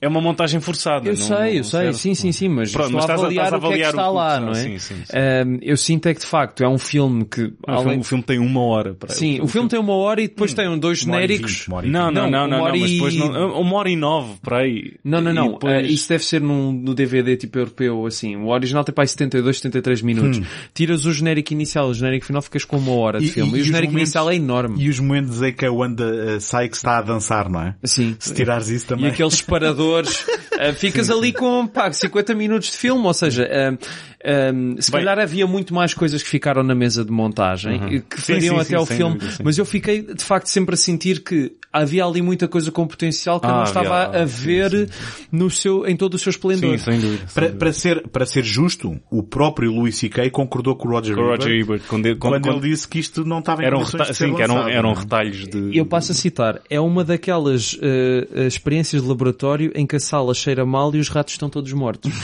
é uma montagem forçada. Eu não- sei, eu não sei, sim, sim, sim, mas Pronto, estou mas a estás a- avaliar, estás a o que é que avaliar está o- lá, não, não é? sim, sim, sim. Eu sinto é que de facto é um filme que... O além- filme- O filme tem uma hora. Para Sim, o filme tem uma hora e depois tem um dois e genéricos. vinte, e Não, não, Não, não, uma não, mas depois e- não, uma hora e nove, para aí. Não, não, E não. depois- Ah, isso deve ser num, no DVD tipo europeu, assim. O original tem para aí 72, 73 minutos. Tiras o genérico inicial, o genérico final ficas com uma hora de E- filme. E, e o genérico momentos- inicial é enorme. E os momentos em que a Wanda eh, sai que está a dançar, não é? Sim. Se tirares isso E também. aqueles [laughs] separadores, ah, ficas ali com, pá, 50 minutos de filme, ou seja, ah, ah, se Bem- calhar havia muito mais coisas que ficaram na mesa de montagem, e que Sim, fariam sim, até sim, sem filme, mas eu fiquei, de facto, sempre a sentir que havia ali muita coisa com potencial que eu Ah, não estava havia, a sim, ver no seu, em todo o seu esplendor. Sim, sem dúvida. sem Para, dúvida. para ser, para ser justo, o próprio Louis C.K. concordou com o Roger Com o Roger Ebert Ebert, quando, ele- quando, quando, quando ele disse que isto não estava em eram, condições sim, que eram, eram retalhos de... Eu passo a citar, é uma daquelas eh, experiências de laboratório em que a sala cheira mal e os ratos estão todos mortos. [laughs]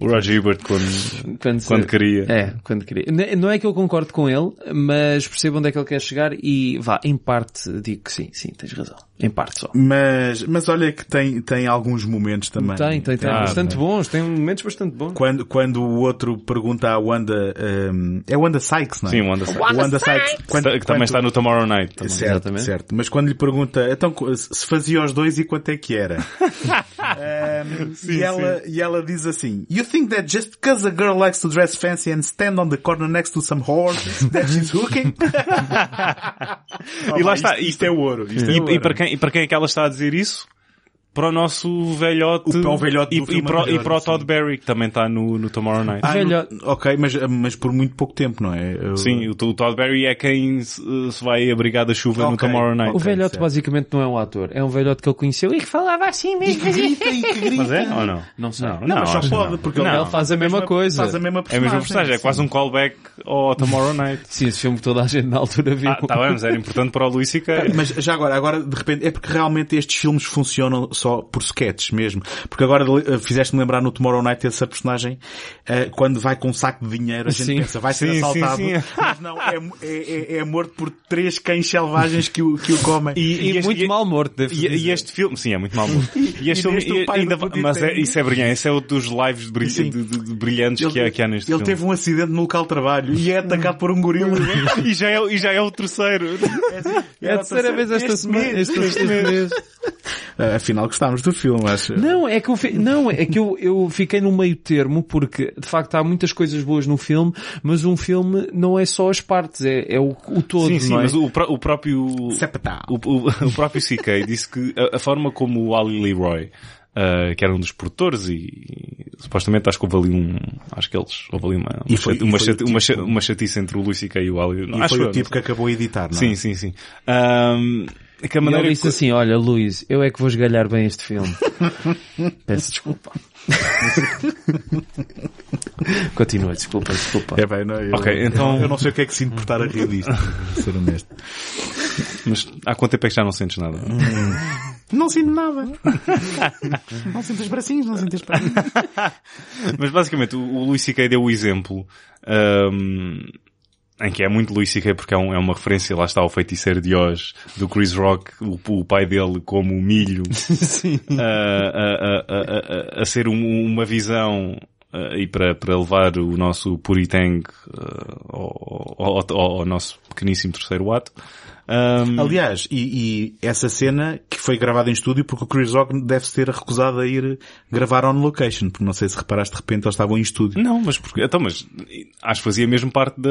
O Roger Ebert quando, Quando, se- quando queria. É, quando queria. Não é que eu concordo com ele, mas percebo onde é que ele quer chegar e vá, em parte digo que sim, sim, tens razão. Em parte só. Mas, mas olha que tem, tem alguns momentos também. Tem, tem, tem. Ah, bastante bons. Tem momentos bastante bons. Quando, quando o outro pergunta à Wanda, um, é Wanda Sykes, não é? Sim, Wanda Sykes. O Wanda Sykes. Quando, que também quando- está no Tomorrow Night. Também. Certo, Exatamente. certo. Mas quando lhe pergunta, então, se fazia os dois e quanto é que era? [laughs] Um, e, ela, e ela diz assim, You think that just because a girl likes to dress fancy and stand on the corner next to some whore, that she's hooking? [laughs] [laughs] E lá Oh, está. Isto, isto é ouro. Isto é E, ouro. e para quem, e para quem é que ela está a dizer isso? Para o nosso velhote. O- para o velhote e, e, para, o- e para o sim. Todd Berry, que também está no, no Tomorrow Night. Ah, Velho- no- ok, mas, mas por muito pouco tempo, não é? Eu- Sim, o, o Todd Berry é quem se, se vai abrigar da chuva no Ok, Tomorrow Night. O velhote certo. basicamente não é um ator. É um velhote que ele conheceu e que falava assim mesmo. [laughs] Mas é ou não? Não sei. Não, Não, mas só que pode, não. porque Não. Ele faz a mesma coisa. Faz a mesma É a personagem. mesma personagem, é quase um callback ao Tomorrow Night. Sim, esse filme que toda a gente na altura viu. Ah, tá bem, mas era importante para o Luís C.K. Mas já agora, agora de repente, é porque realmente estes filmes funcionam só por sketches mesmo. Porque agora eh, fizeste-me lembrar no Tomorrow Night essa personagem, eh, quando vai com um saco de dinheiro, a gente Sim. pensa, vai ser Sim, assaltado. sim, sim. [laughs] Mas não, é, é, é- é morto por três cães selvagens que o, que o comem. E, este- muito e- mal morto, devo E, dizer. e este filme, sim, é muito mal. morto. [laughs] E este E filme, e- ainda, mas é, isso é brilhante, esse é o dos lives de, de- de- de brilhantes que, há, que há neste ele filme. teve um acidente no local de trabalho e é atacado por um gorila. [laughs] e, já é, o- e já é o terceiro. É a terceira vez esta semana. Este, este mês. Ah, Afinal, gostámos do filme, acho. Não, é que eu, não, é que eu, eu fiquei no meio termo porque, de facto, há muitas coisas boas no filme, mas um filme não é só as partes, é, é o, o todo, sim, sim, não é? mas o, o próprio... Sepetá. O, o, o próprio CK [laughs] disse que a, a forma como o Ali Leroy, uh, que era um dos produtores e, e supostamente acho que houve ali um, acho que eles, houve ali uma, uma, foi- chati- uma, chati- uma, tipo- cha- uma chatice entre o Luís CK e o Ali. E acho foi o tipo que acabou a editar, não é? Sim, sim, sim. Um, que a E maneira ele disse que- assim, olha Luís, eu é que vou esgalhar bem este filme. [laughs] Peço desculpa. [laughs] Continua, desculpa, desculpa. É bem, não, eu, Ok, então- eu não sei o que é que sinto por estar a rir disto, [laughs] ser honesto. Mas há quanto tempo é que já não sentes nada? Não sinto nada. não sinto os bracinhos, não sinto as pernas. Mas basicamente o, o Luís C.K. deu o exemplo um, em que é muito Luís C.K. porque é, um- é uma referência, lá está, ao feiticeiro de Oz, do Chris Rock, o, o pai dele como o milho, a, a, a, a, a- a ser um- uma visão uh, e para, para levar o nosso Puritang uh, ao, ao, ao- ao nosso pequeníssimo terceiro ato. Um, Aliás, e, e essa cena que foi gravada em estúdio porque o Chris Rock deve ter recusado a ir gravar on location, porque não sei se reparaste de repente eles estavam em estúdio. Não, mas porque, então, mas acho que fazia mesmo parte da,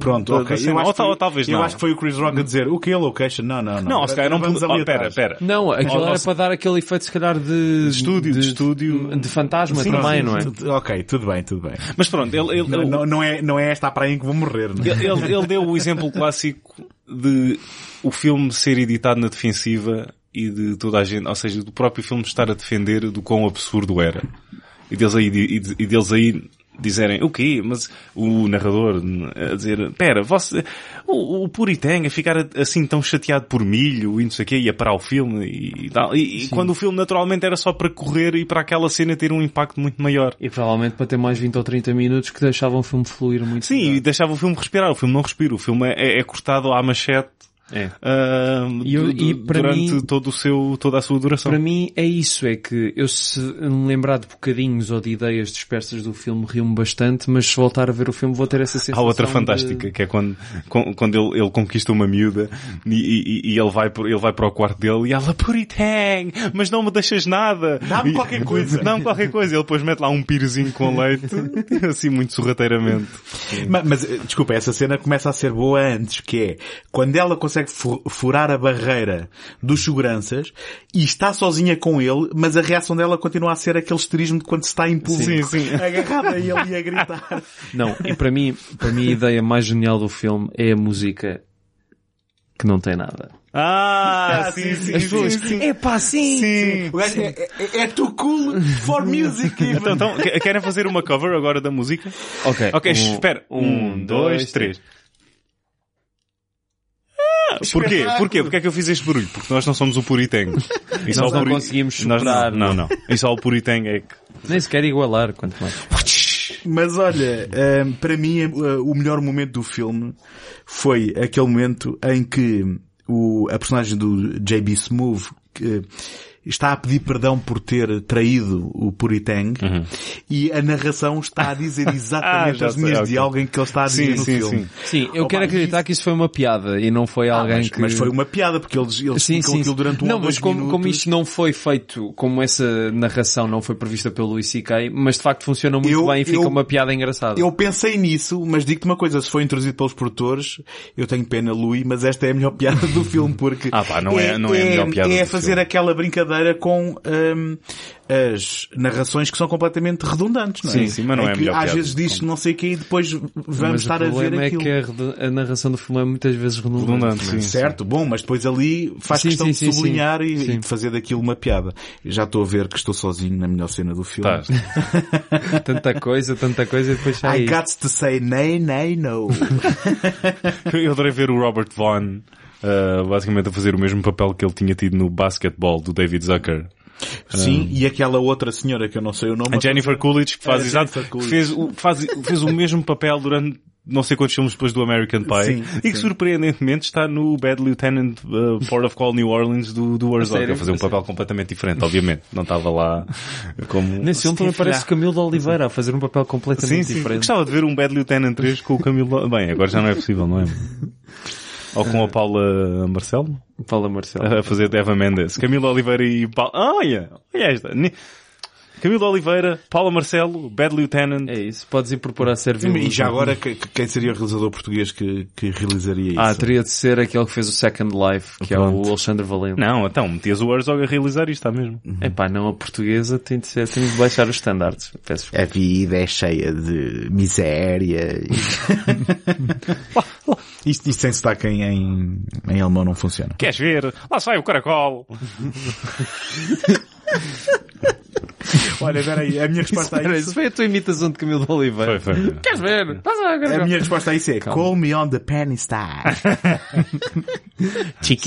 Pronto, da, ok. da. Eu acho, ou, que tal- foi, ou talvez eu não. acho que foi o Chris Rock a dizer o que é location? Não, não, não. Não, se calhar não Vamos ali Oh, pera, pera. Não, aquilo era para dar aquele efeito, se calhar, de... De estúdio, de estúdio. De fantasma Sim, também, sim, não é? Ok, tudo bem, tudo bem. Mas pronto, ele, ele, Não, ele- não, não é, não é esta a praia em que vou morrer, não é? ele, ele- ele deu o exemplo clássico de o filme ser editado na defensiva e de toda a gente, ou seja, do próprio filme estar a defender do quão absurdo era. E deles aí, e deles aí dizerem, o quê? Mas o narrador a dizer, pera, você, o, o Puritang a ficar assim tão chateado por milho e não sei o quê, ia parar o filme e tal. E, e quando o filme naturalmente era só para correr e para aquela cena ter um impacto muito maior. E provavelmente para ter mais 20 ou 30 minutos que deixavam o filme fluir muito. Sim, e deixava o filme respirar. O filme não respira. O filme é, é cortado à machete É. ah, E eu- e durante mim- todo o seu, toda a sua duração. Para mim é isso, é que eu se me lembrar de bocadinhos ou de ideias dispersas do filme rio-me bastante, mas se voltar a ver o filme vou ter essa Há sensação outra de- fantástica, que é quando, quando ele, ele conquista uma miúda e, e- e ele, vai, ele vai para o quarto dele e ela, Puritang, mas não me deixas nada. Dá-me qualquer coisa. [laughs] Dá-me qualquer coisa. Ele depois mete lá um pirozinho com leite, [laughs] assim muito sorrateiramente. Mas, mas, eh, desculpa, essa cena começa a ser boa antes, que é quando ela consegue fu- furar a barreira dos seguranças e está sozinha com ele, mas a reação dela continua a ser aquele esterismo de quando se está Sim, sim. [laughs] agarrada a ele e a gritar. Não, e para mim, para mim a ideia mais genial do filme é a música que não tem nada. Ah, sim, sim, As sim, pessoas, sim. é pá, sim! Sim. O gajo é, é, é too cool for music. [laughs] even. Então, então, que- querem fazer uma cover agora da música? Ok. Ok, um- espera. Um, dois, três. Porquê? Espetáculo. Porquê? Porque é que eu fiz este barulho? Porque nós não somos o Puritang. E só Nós o não Puri- conseguimos Nós superar. Não, não, não. E só o Puritang é que... Nem sequer igualar, quanto mais. Mas olha, hum, para mim eh, o melhor momento do filme foi aquele momento em que o, a personagem do J.B. Que está a pedir perdão por ter traído o Puritang Uhum. e a narração está a dizer [laughs] Ah, exatamente já as linhas de alguém que ele está a dizer Sim, no sim, filme. sim. Sim, eu Opa, quero acreditar isso- que isso foi uma piada e não foi Ah, alguém mas, que... mas foi uma piada porque eles, eles Sim, explicam sim, aquilo sim. durante um não, ou mas como, minutos. como isto não foi feito, como essa narração não foi prevista pelo Louis C.K., mas de facto funciona muito Eu- bem e fica eu- uma piada engraçada. Eu pensei nisso, mas digo-te uma coisa, se foi introduzido pelos produtores, eu tenho pena, Louis, mas esta é a melhor [laughs] piada do filme, porque Ah pá, não é- não é a melhor piada É do fazer filme. aquela brincadeira com hum, as narrações que são completamente redundantes, não é? Sim, sim, mas não é a que melhor às piada vezes diz não sei o que e depois vamos mas estar o a ver problema aquilo. é que a, narração do filme é muitas vezes redundante. Redundante, sim. Certo, bom, mas depois ali faz Sim, questão sim, de sim, sublinhar sim. e, Sim. e de fazer daquilo uma piada. Já estou a ver que estou sozinho na melhor cena do filme. Estás. [laughs] tanta coisa, tanta coisa e depois sai I isto. got to say nay, nay, no. [laughs] Eu adorei ver o Robert Vaughn uh, basicamente a fazer o mesmo papel que ele tinha tido no basketball do David Zucker. Sim, e aquela outra senhora que eu não sei o nome. A Jennifer Coolidge que faz É, exato, Jennifer que Coolidge. fez o, faz, fez o mesmo papel durante não sei quantos filmes depois do American Pie Sim, e que sim. surpreendentemente está no Bad Lieutenant uh, Port of Call New Orleans do, do Herzog a fazer um papel completamente diferente, obviamente. Não estava lá como... Nesse filme também parece Camilo de Oliveira a fazer um papel completamente sim. Diferente. Gostava de ver um Bad Lieutenant 3 com o Camilo... Bem, agora já não é possível, não é? [laughs] Ou com a Paula Marcelo? Fala Marcelo. a fazer Eva Mendes. Camilo Oliveira e Paula... Ah, olha! Olha esta. Camilo Oliveira, Paula Marcelo, Bad Lieutenant. É isso, podes incorporar servir. E já agora, que- que- quem seria o realizador português que, que realizaria isso? Ah, teria de ser aquele que fez o Second Life, que é Pronto. o Alexandre Valente. Não, então, metias o Herzog a realizar isto, está mesmo. Epá, não a portuguesa tem de ser, tem de baixar os desculpa. A vida é cheia de miséria. [laughs] isto, isto sem sotaque em, em, em alemão não funciona. Queres ver? Lá sai o caracol. [laughs] [laughs] Olha, peraí, a minha resposta a Espera, isso... isso foi a tua imitação de Camilo de Oliveira. Foi, foi. Queres ver? Passa lá, A minha resposta a isso é Call me on the penny star. [laughs]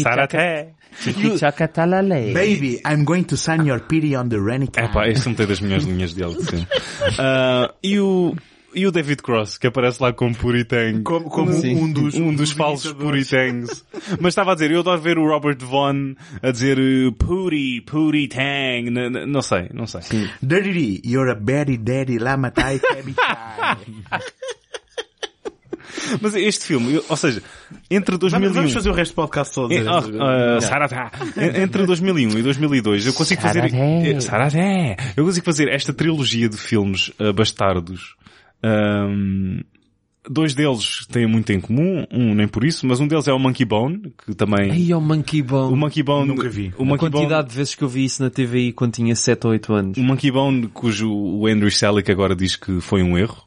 Saraté. Baby, I'm going to sign your pity on the rainy É pá, este não tem das melhores linhas de sim. [laughs] Ah, e o... E o David Cross, que aparece lá como Puritang. Como, como um dos, um dos falsos Puritangs. Mas estava a dizer, eu adoro ver o Robert Vaughn a dizer eh, Puri, Puritang, n- n- não sei, não sei. Dirty, you're a very daddy lama tai baby Mas este filme, eu- ou seja, entre 2001... Vamos fazer o resto do podcast todo. Saratá. En- Entre 2001 e 2002 eu consigo fazer eh, Saratá. eu consigo fazer esta trilogia de filmes ah, bastardos Ahm, dois deles têm muito em comum um nem por isso mas um deles é o Monkey Bone que também Aí o Monkey Bone. o Monkey Bone Nunca vi. o a Monkey quantidade Bone de vezes que eu vi isso na TVI quando tinha 7 ou 8 anos. o Monkey Bone cujo o Andrew Selick agora diz que foi um erro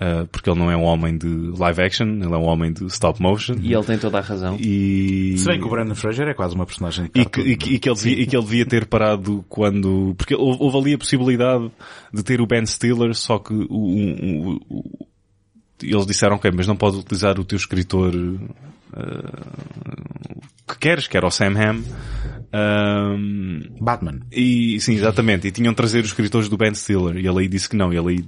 ah, porque ele não é um homem de live action ele é um homem de stop motion E ele tem toda a razão. e Se bem que o Brandon Fraser é quase uma personagem de E que, e, que, e que ele devia, e que ele devia ter parado quando... Porque houve, houve ali a possibilidade de ter o Ben Stiller, só que o, o- o- o- eles disseram, ok, mas não podes utilizar o teu escritor uh, que queres, que era o Sam Hamm. Um, Batman. e sim, exatamente. E tinham de trazer os escritores do Ben Stiller. E ele aí disse que não. Ele aí,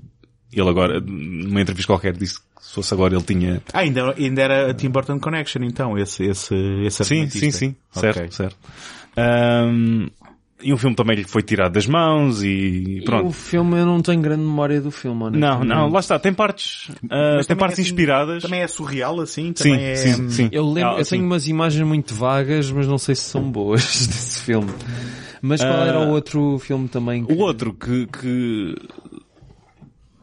ele agora, numa entrevista qualquer, disse que se fosse agora ele tinha... Ah, ainda, ainda era a Tim Burton Connection, então, esse, esse, esse Sim, sim, sim. Certo, Ok. certo. Um, e um filme também lhe foi tirado das mãos e E pronto. o filme, eu não tenho grande memória do filme, Não, não, lá está. Tem partes, uh, Mas tem também partes é assim- inspiradas. Também é surreal, assim? sim, Também é... sim, sim. Eu lembro, Ah, eu sim. tenho umas imagens muito vagas, mas não sei se são boas [laughs] desse filme. Mas qual Ah, era o outro filme também? que- O outro que, que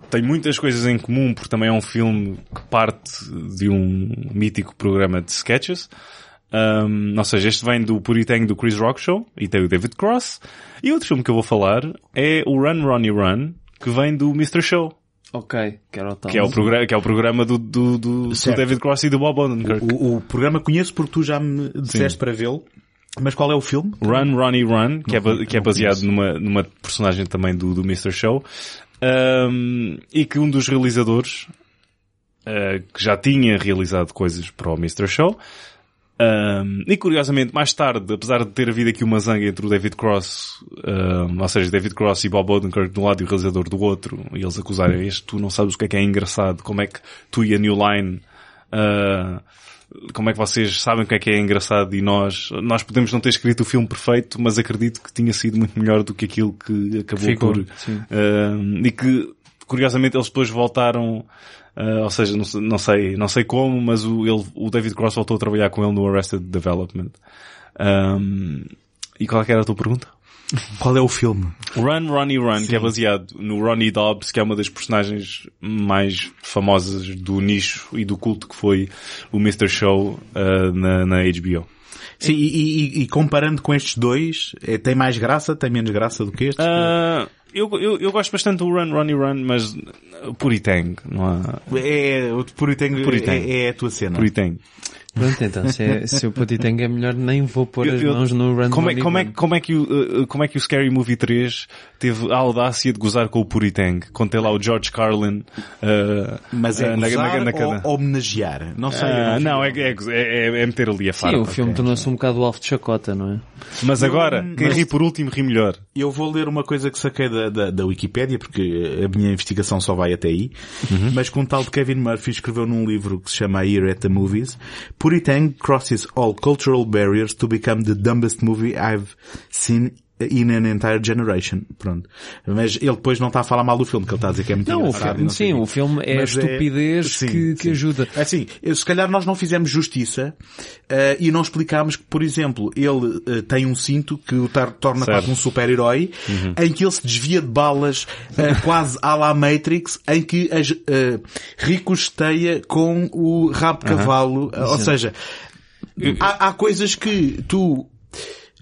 tem muitas coisas em comum, porque também é um filme que parte de um mítico programa de sketches. Um, ou seja, este vem do Puritang do Chris Rock Show e tem o David Cross. E outro filme que eu vou falar é o Run Ronnie Run, que vem do Mr. Show, Ok, que era o tal. que é o, programa, que é o programa do, do, do, do. David Cross e do Bob Odenkirk. O, o programa conheço porque tu já me disseste para vê-lo. Mas qual é o filme? Run, Ronnie, Run, que é, não- que é baseado conheço. numa, numa personagem também do, do Mr. Show. Um, e que um dos realizadores, uh, que já tinha realizado coisas para o Mr. Show, um, e curiosamente, mais tarde, apesar de ter havido aqui uma zanga entre o David Cross, um, ou seja, David Cross e Bob Odenkirk de um lado e o realizador do outro, e eles acusarem este, tu não sabes o que é que é engraçado, como é que tu e a New Line, uh, como é que vocês sabem o que é que é engraçado e nós, nós podemos não ter escrito o filme perfeito, mas acredito que tinha sido muito melhor do que aquilo que acabou Ficou, por. Uh, e que, curiosamente, eles depois voltaram, uh, ou seja, não, não sei, não sei como, mas o, ele, o David Cross voltou a trabalhar com ele no Arrested Development. Um, e qual é que era a tua pergunta? Qual é o filme? Run, Ronnie Run, que é baseado no Ronnie Dobbs, que é uma das personagens mais famosas do nicho e do culto que foi o Mr. Show uh, na, na HBO. Sim, e, e- e comparando com estes dois, é, tem mais graça, tem menos graça do que estes? Uh, eu, eu, eu gosto bastante do Run, Ronnie Run, mas Puritang, não há... É, o Puritang. é, é a tua cena. Puritang. Pronto, então, se, é, se o Putitang é melhor, nem vou pôr Eu- as eu- mãos no Run como, é, como, é, como, é que o, uh, uh, como é que o Scary Movie 3 teve a audácia de gozar com o Puritang? Quando tem lá o George Carlin uh, Mas é uh, na- na- na- ou homenagear? Não sei. Ah, eu não, é, é, é, é meter ali a Sim, farpa. o filme tornou-se um bocado alvo de chacota, não é? Mas agora, quem mas- ri por último ri melhor. Eu vou ler uma coisa que saquei da, da, da Wikipédia, porque a minha investigação só vai até aí, mas com um tal de Kevin Murphy escreveu num livro que se chama A Year at the Movies, Puritang crosses all cultural barriers to become the dumbest movie I've seen in an entire generation. Pronto. Mas ele depois não está a falar mal do filme, que ele está a dizer que é muito Não, o engraçado. e filme, sim, o filme é a Mas estupidez sim, que, que sim. ajuda. Assim, eu- se calhar nós não fizemos justiça eh, e não explicámos que, por exemplo, ele eh, tem um cinto que o torna Certo. quase um super-herói, em que ele se desvia de balas eh, [laughs] quase à la Matrix, em que as, eh, ricosteia com o rabo de cavalo. eh, ou seja, há, há coisas que tu...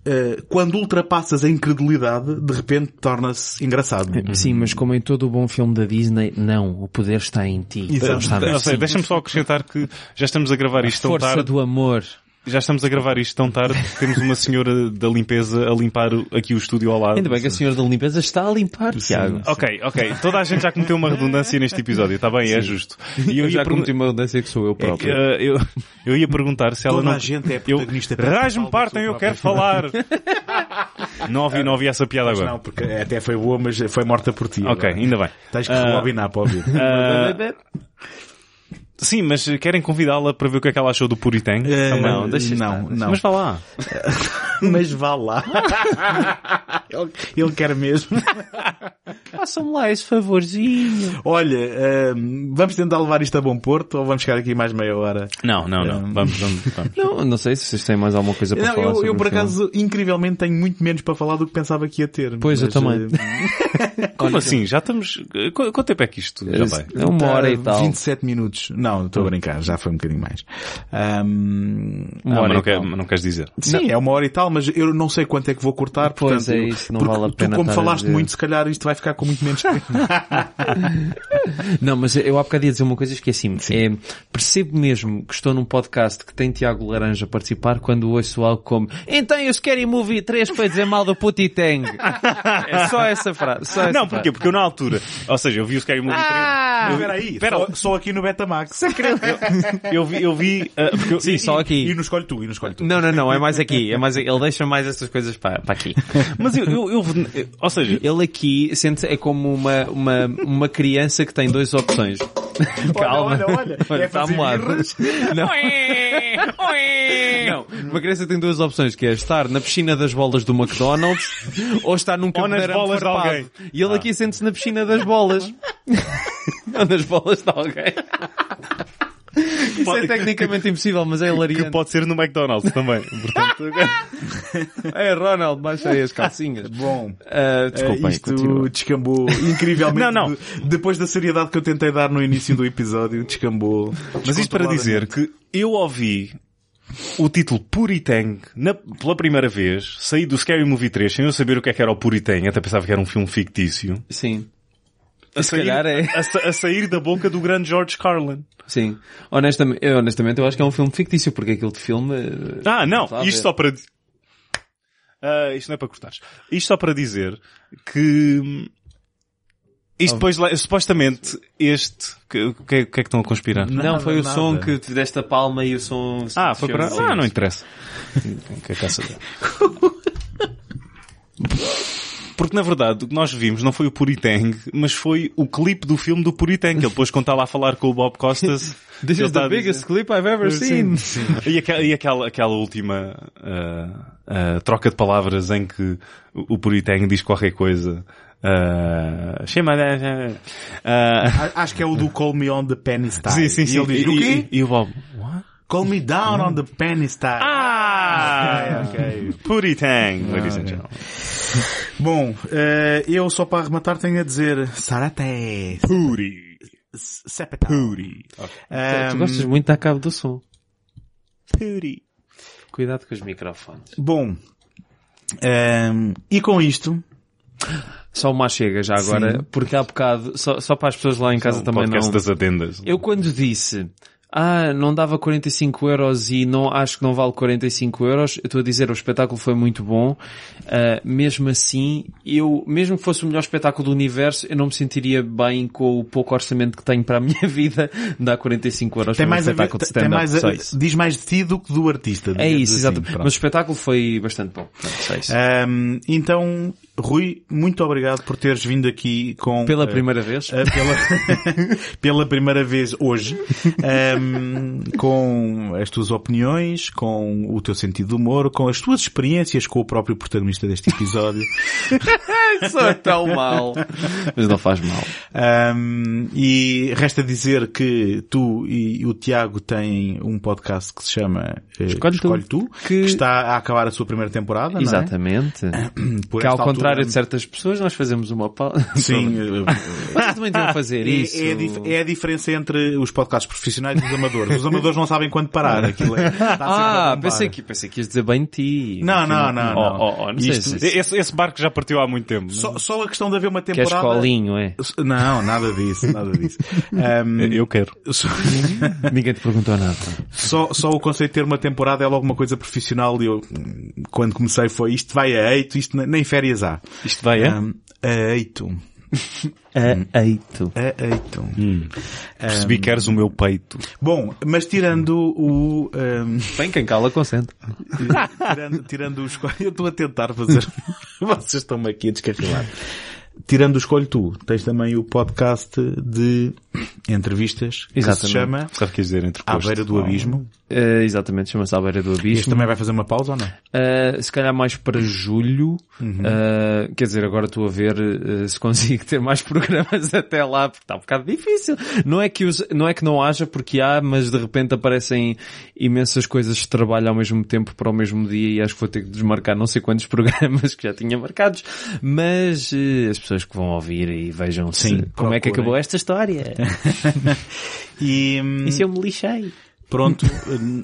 eh, quando ultrapassas a incredulidade, de repente torna-se engraçado. Sim, mas como em todo o bom filme da Disney, não, o poder está em ti. Exato. Deixa-me só acrescentar que já estamos a gravar isto tão Força tarde. do amor. Já estamos a gravar isto tão tarde que temos uma senhora da limpeza a limpar aqui o estúdio ao lado. Ainda bem que a senhora da limpeza está a limpar, Tiago. Ok, ok. Toda a gente já cometeu uma redundância neste episódio, está bem, é justo. E Eu ia já pergun- cometi uma mudança que sou eu próprio. Eh, eu, eu ia perguntar se ela Toda não... a gente é eu, protagonista Rasme da partem, eu quero falar. não ouvi, não ouvi essa piada agora. Não, porque até foi boa, mas foi morta por ti. Ok, agora. ainda bem. Tens que Ah, rebobinar para ouvir. ah, sim, mas querem convidá-la para ver o que é que ela achou do Puritang? Eh, Também. não, deixa não, estar, não. Mas vá lá. [laughs] [laughs] Mas vá lá. [laughs] ele, ele quer mesmo. [laughs] Façam-me lá esse favorzinho. Olha, ahm, vamos tentar levar isto a bom porto ou vamos ficar aqui mais meia hora? Não, não, não. Um, Vamos, vamos, vamos. Não, não sei se vocês têm mais alguma coisa para Não, falar eu, sobre eu por filme. acaso, incrivelmente, tenho muito menos para falar do que pensava que ia ter. Pois, eu Mas, também. eh, Como assim? Já estamos... Qu- Quanto tempo é que isto já vai? É uma hora e tá tal. 27 minutos. Não, estou a brincar, já foi um bocadinho mais. Ahm, Uma Ah, hora mas não, quer, não queres dizer. Sim, é uma hora e tal, mas eu não sei quanto é que vou cortar. Pois portanto, é eu- isso, não vale a pena Tu, como falaste dizer. muito, se calhar isto vai ficar com muito menos tempo. [laughs] Não, mas eu há bocado ia dizer uma coisa é assim, é, percebo mesmo que estou num podcast que tem Tiago Laranja a participar quando ouço algo como então eu Scary Movie 3 foi dizer mal do Putitang. [laughs] é só essa frase. Só essa Não, porquê? Porque eu na altura, ou seja, eu vi o Scary Movie 3. Ah! Espera aí, Espera só, só aqui no Betamax. Eu vi, eu vi, porque eu- Sim, só aqui. E no escolhe tu, e no escolhe tu. Não, não, não, é mais aqui. É mais, ele deixa mais essas coisas para, para aqui. [laughs] Mas eu, eu, eu- ou seja, Ele aqui sente é como uma, uma, uma criança que tem duas opções. [laughs] Calma. olha, olha, [laughs] é está moado. birras. Não. Não, uma criança tem duas opções, que é estar na piscina das bolas do McDonald's ou estar num Ou nas cabedeirão bolas de farpado. alguém. E ele aqui sente-se na piscina das bolas. ou nas bolas de alguém. [laughs] Isso é tecnicamente impossível, mas é que hilariante. pode ser no McDonald's também. Portanto, [laughs] É, Ronald, baixa aí as calcinhas. Bom, Ah, desculpem, eh, isto continua. descambou incrivelmente. Não, não. de- depois da seriedade que eu tentei dar no início do episódio, descambou. mas isto para dizer que eu ouvi o título Puritang na, pela primeira vez, saí do Scary Movie 3 sem eu saber o que é que era o Puritang, até pensava que era um filme fictício. Sim. A Se calhar é. A, a sair da boca do grande George Carlin. Sim. Honestamente, eu, honestamente, eu acho que é um filme fictício, porque aquele de filme... eh, Ah, não, a isto só para... Ah, isto não é para cortares. Isto só para dizer que... hum, Isto depois, le- supostamente, este... O que, que, é- que é que estão a conspirar? Não, Nada, foi o nada. som que te deste a palma e o som... Ah, foi para... Ah, não interessa. [laughs] Que é [laughs] Porque na verdade o que nós vimos não foi o Puritang, mas foi o clipe do filme do Puritang. Ele depois quando estava a falar com o Bob Costas. [laughs] This ele is está the a dizer- biggest clip I've ever seen. E aquela, e aquela, aquela última uh, uh, troca de palavras em que o, Puritang diz qualquer coisa. Uh, chama uh, Acho que é o do Call Me On the Penny Style. Sim, sim, sim. E ele diz, o quê? E, e o Bob, what? Call Me Down on the Penny Style. Ah! Ok, ok. Puritang, ladies and gentlemen. [laughs] Bom, eh, eu só para arrematar tenho a dizer Sarate. Puri. Sepeta. Puri. Tu gostas muito da cabo do som. Puri. Cuidado com os microfones. Bom, ehm, e com isto, Só uma chega já agora, porque há bocado, só, só para as pessoas lá em casa também podcast não... das adendas. Eu quando disse, ah, não dava 45 euros e não, acho que não vale 45 euros, eu estou a dizer, o espetáculo foi muito bom, Ah, mesmo assim, eu, mesmo que fosse o melhor espetáculo do universo, eu não me sentiria bem com o pouco orçamento que tenho para a minha [laughs] vida, dar 45 euros tem para um mais a ver, espetáculo de stand-up. mais a- diz mais de ti do que do artista. É isso, assim, exato. pronto. Mas o espetáculo foi bastante bom. Pronto. Ehm, então, Rui, muito obrigado por teres vindo aqui com... Pela eh, primeira vez. eh, pela, [laughs] pela primeira vez hoje, ehm, com as tuas opiniões, com o teu sentido de humor, com as tuas experiências com o próprio protagonista deste episódio. [laughs] Sou tão mal. Mas não faz mal. Um, e resta dizer que tu e o Tiago têm um podcast que se chama eh, Escolhe Tu, Tu, que- que... está a acabar a sua primeira temporada, Exatamente. não é? [clears throat] Por Que ao esta contrário de certas pessoas, nós fazemos uma pausa. [laughs] Sim, Vocês também deviam fazer é, isso. é a dif- é a diferença entre os podcasts profissionais e os amadores. Os amadores não sabem quando parar. Aquilo é, Ah, pensei que, pensei que ias dizer bem ti. Não, não, não, Oh, não. oh, oh, não sei Isto- se... Esse, esse barco já partiu há muito tempo. Só, só a questão de haver uma é temporada... escolinho, é? Não, nada disso, nada disso. [laughs] Um, Eu quero. só- [laughs] Ninguém te perguntou nada. Só, só o conceito de ter uma temporada é logo uma coisa profissional e eu, hum, quando comecei foi isto vai a eito, isto ne- nem férias há. Isto vai, é? [laughs] Hum, a eito. A eito. A eito. Percebi que eres o meu peito. Bom, mas tirando o, hum, Bem, quem cala consente. tirando, tirando o escolho, eu estou a tentar fazer, [laughs] vocês estão-me aqui a descarrilar. Tirando o escolho tu, tens também o podcast de entrevistas que se chama Sabe o que dizer À? Beira do Abismo. Eh, exatamente, chama-se à beira do Este abismo. também vai fazer uma pausa ou não? Uh, se calhar mais para julho. Uhum. Uh, quer dizer, agora estou a ver uh, se consigo ter mais [laughs] programas até lá, porque está um bocado difícil. Não é que os, não é que não haja, porque há, mas de repente aparecem imensas coisas de trabalho ao mesmo tempo para o mesmo dia e acho que vou ter que desmarcar não sei quantos [laughs] programas que já tinha marcados. Mas uh, as pessoas que vão ouvir e vejam Sim, como é que acabou esta história. [laughs] [laughs] E, hum, e se eu me lixei? Pronto,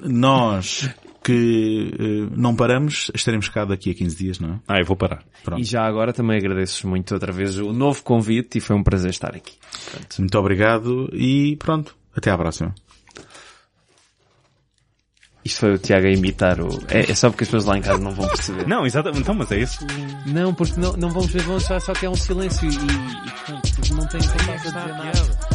nós que eh, não paramos, estaremos cá daqui a 15 dias, não é? Ah, eu vou parar. Pronto. E já agora também agradeço muito outra vez o novo convite e foi um prazer estar aqui. Muito obrigado e pronto, até à próxima. Isto foi o Tiago a imitar o... É, é só porque as pessoas lá em casa não vão perceber. Não, exatamente. Então, mas é isso. Não, porque não, não vamos ver, vamos achar só que é um silêncio e, e, e não tem capaz a dizer nada.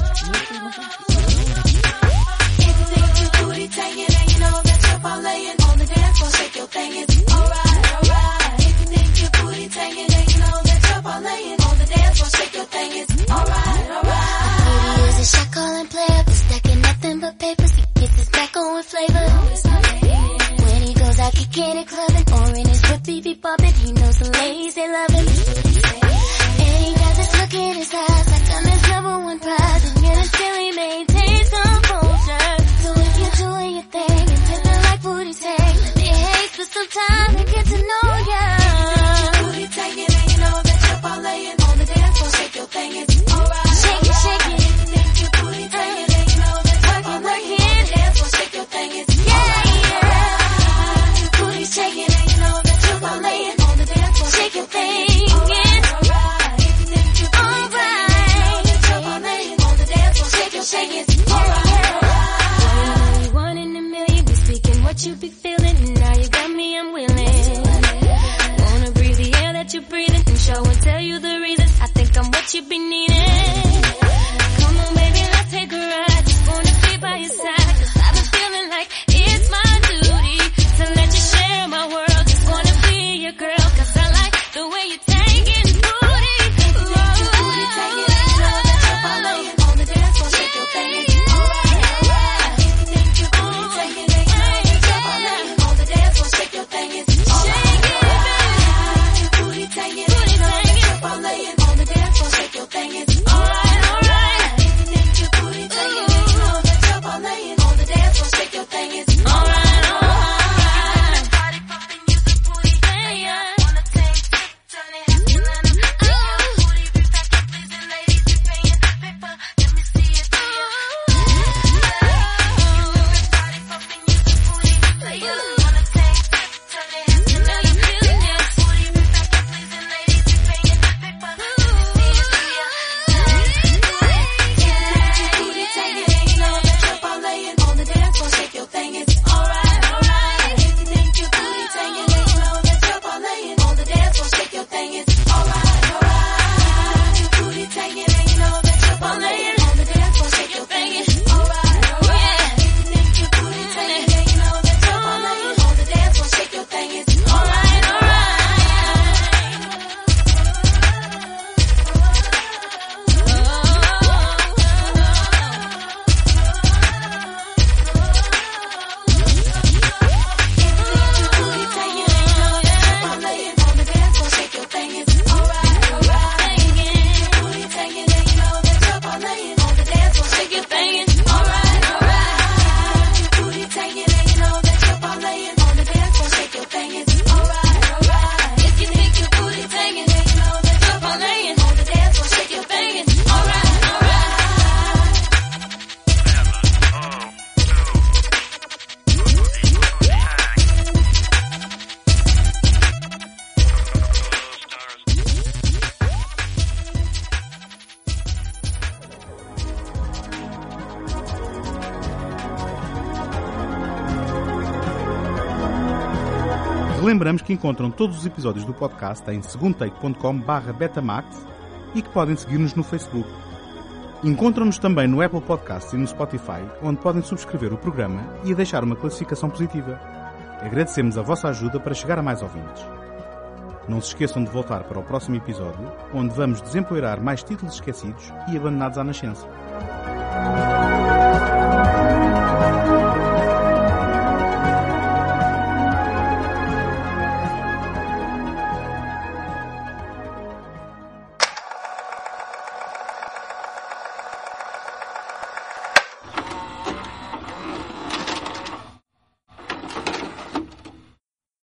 And clubbing, or in his whip, he be bobbing. He knows the ladies, they love him. And he got this look in his eyes, like I'm his number one prize. And yet until he maintains composure. So if you're doing your thing, and tipping like booty saying, let me hate for some time and get to know think I'm que encontram todos os episódios do podcast em segundotake.com barra betamax e que podem seguir-nos no Facebook. Encontram-nos também no Apple Podcasts e no Spotify, onde podem subscrever o programa e deixar uma classificação positiva. Agradecemos a vossa ajuda para chegar a mais ouvintes. Não se esqueçam de voltar para o próximo episódio, onde vamos desempoeirar mais títulos esquecidos e abandonados à nascença.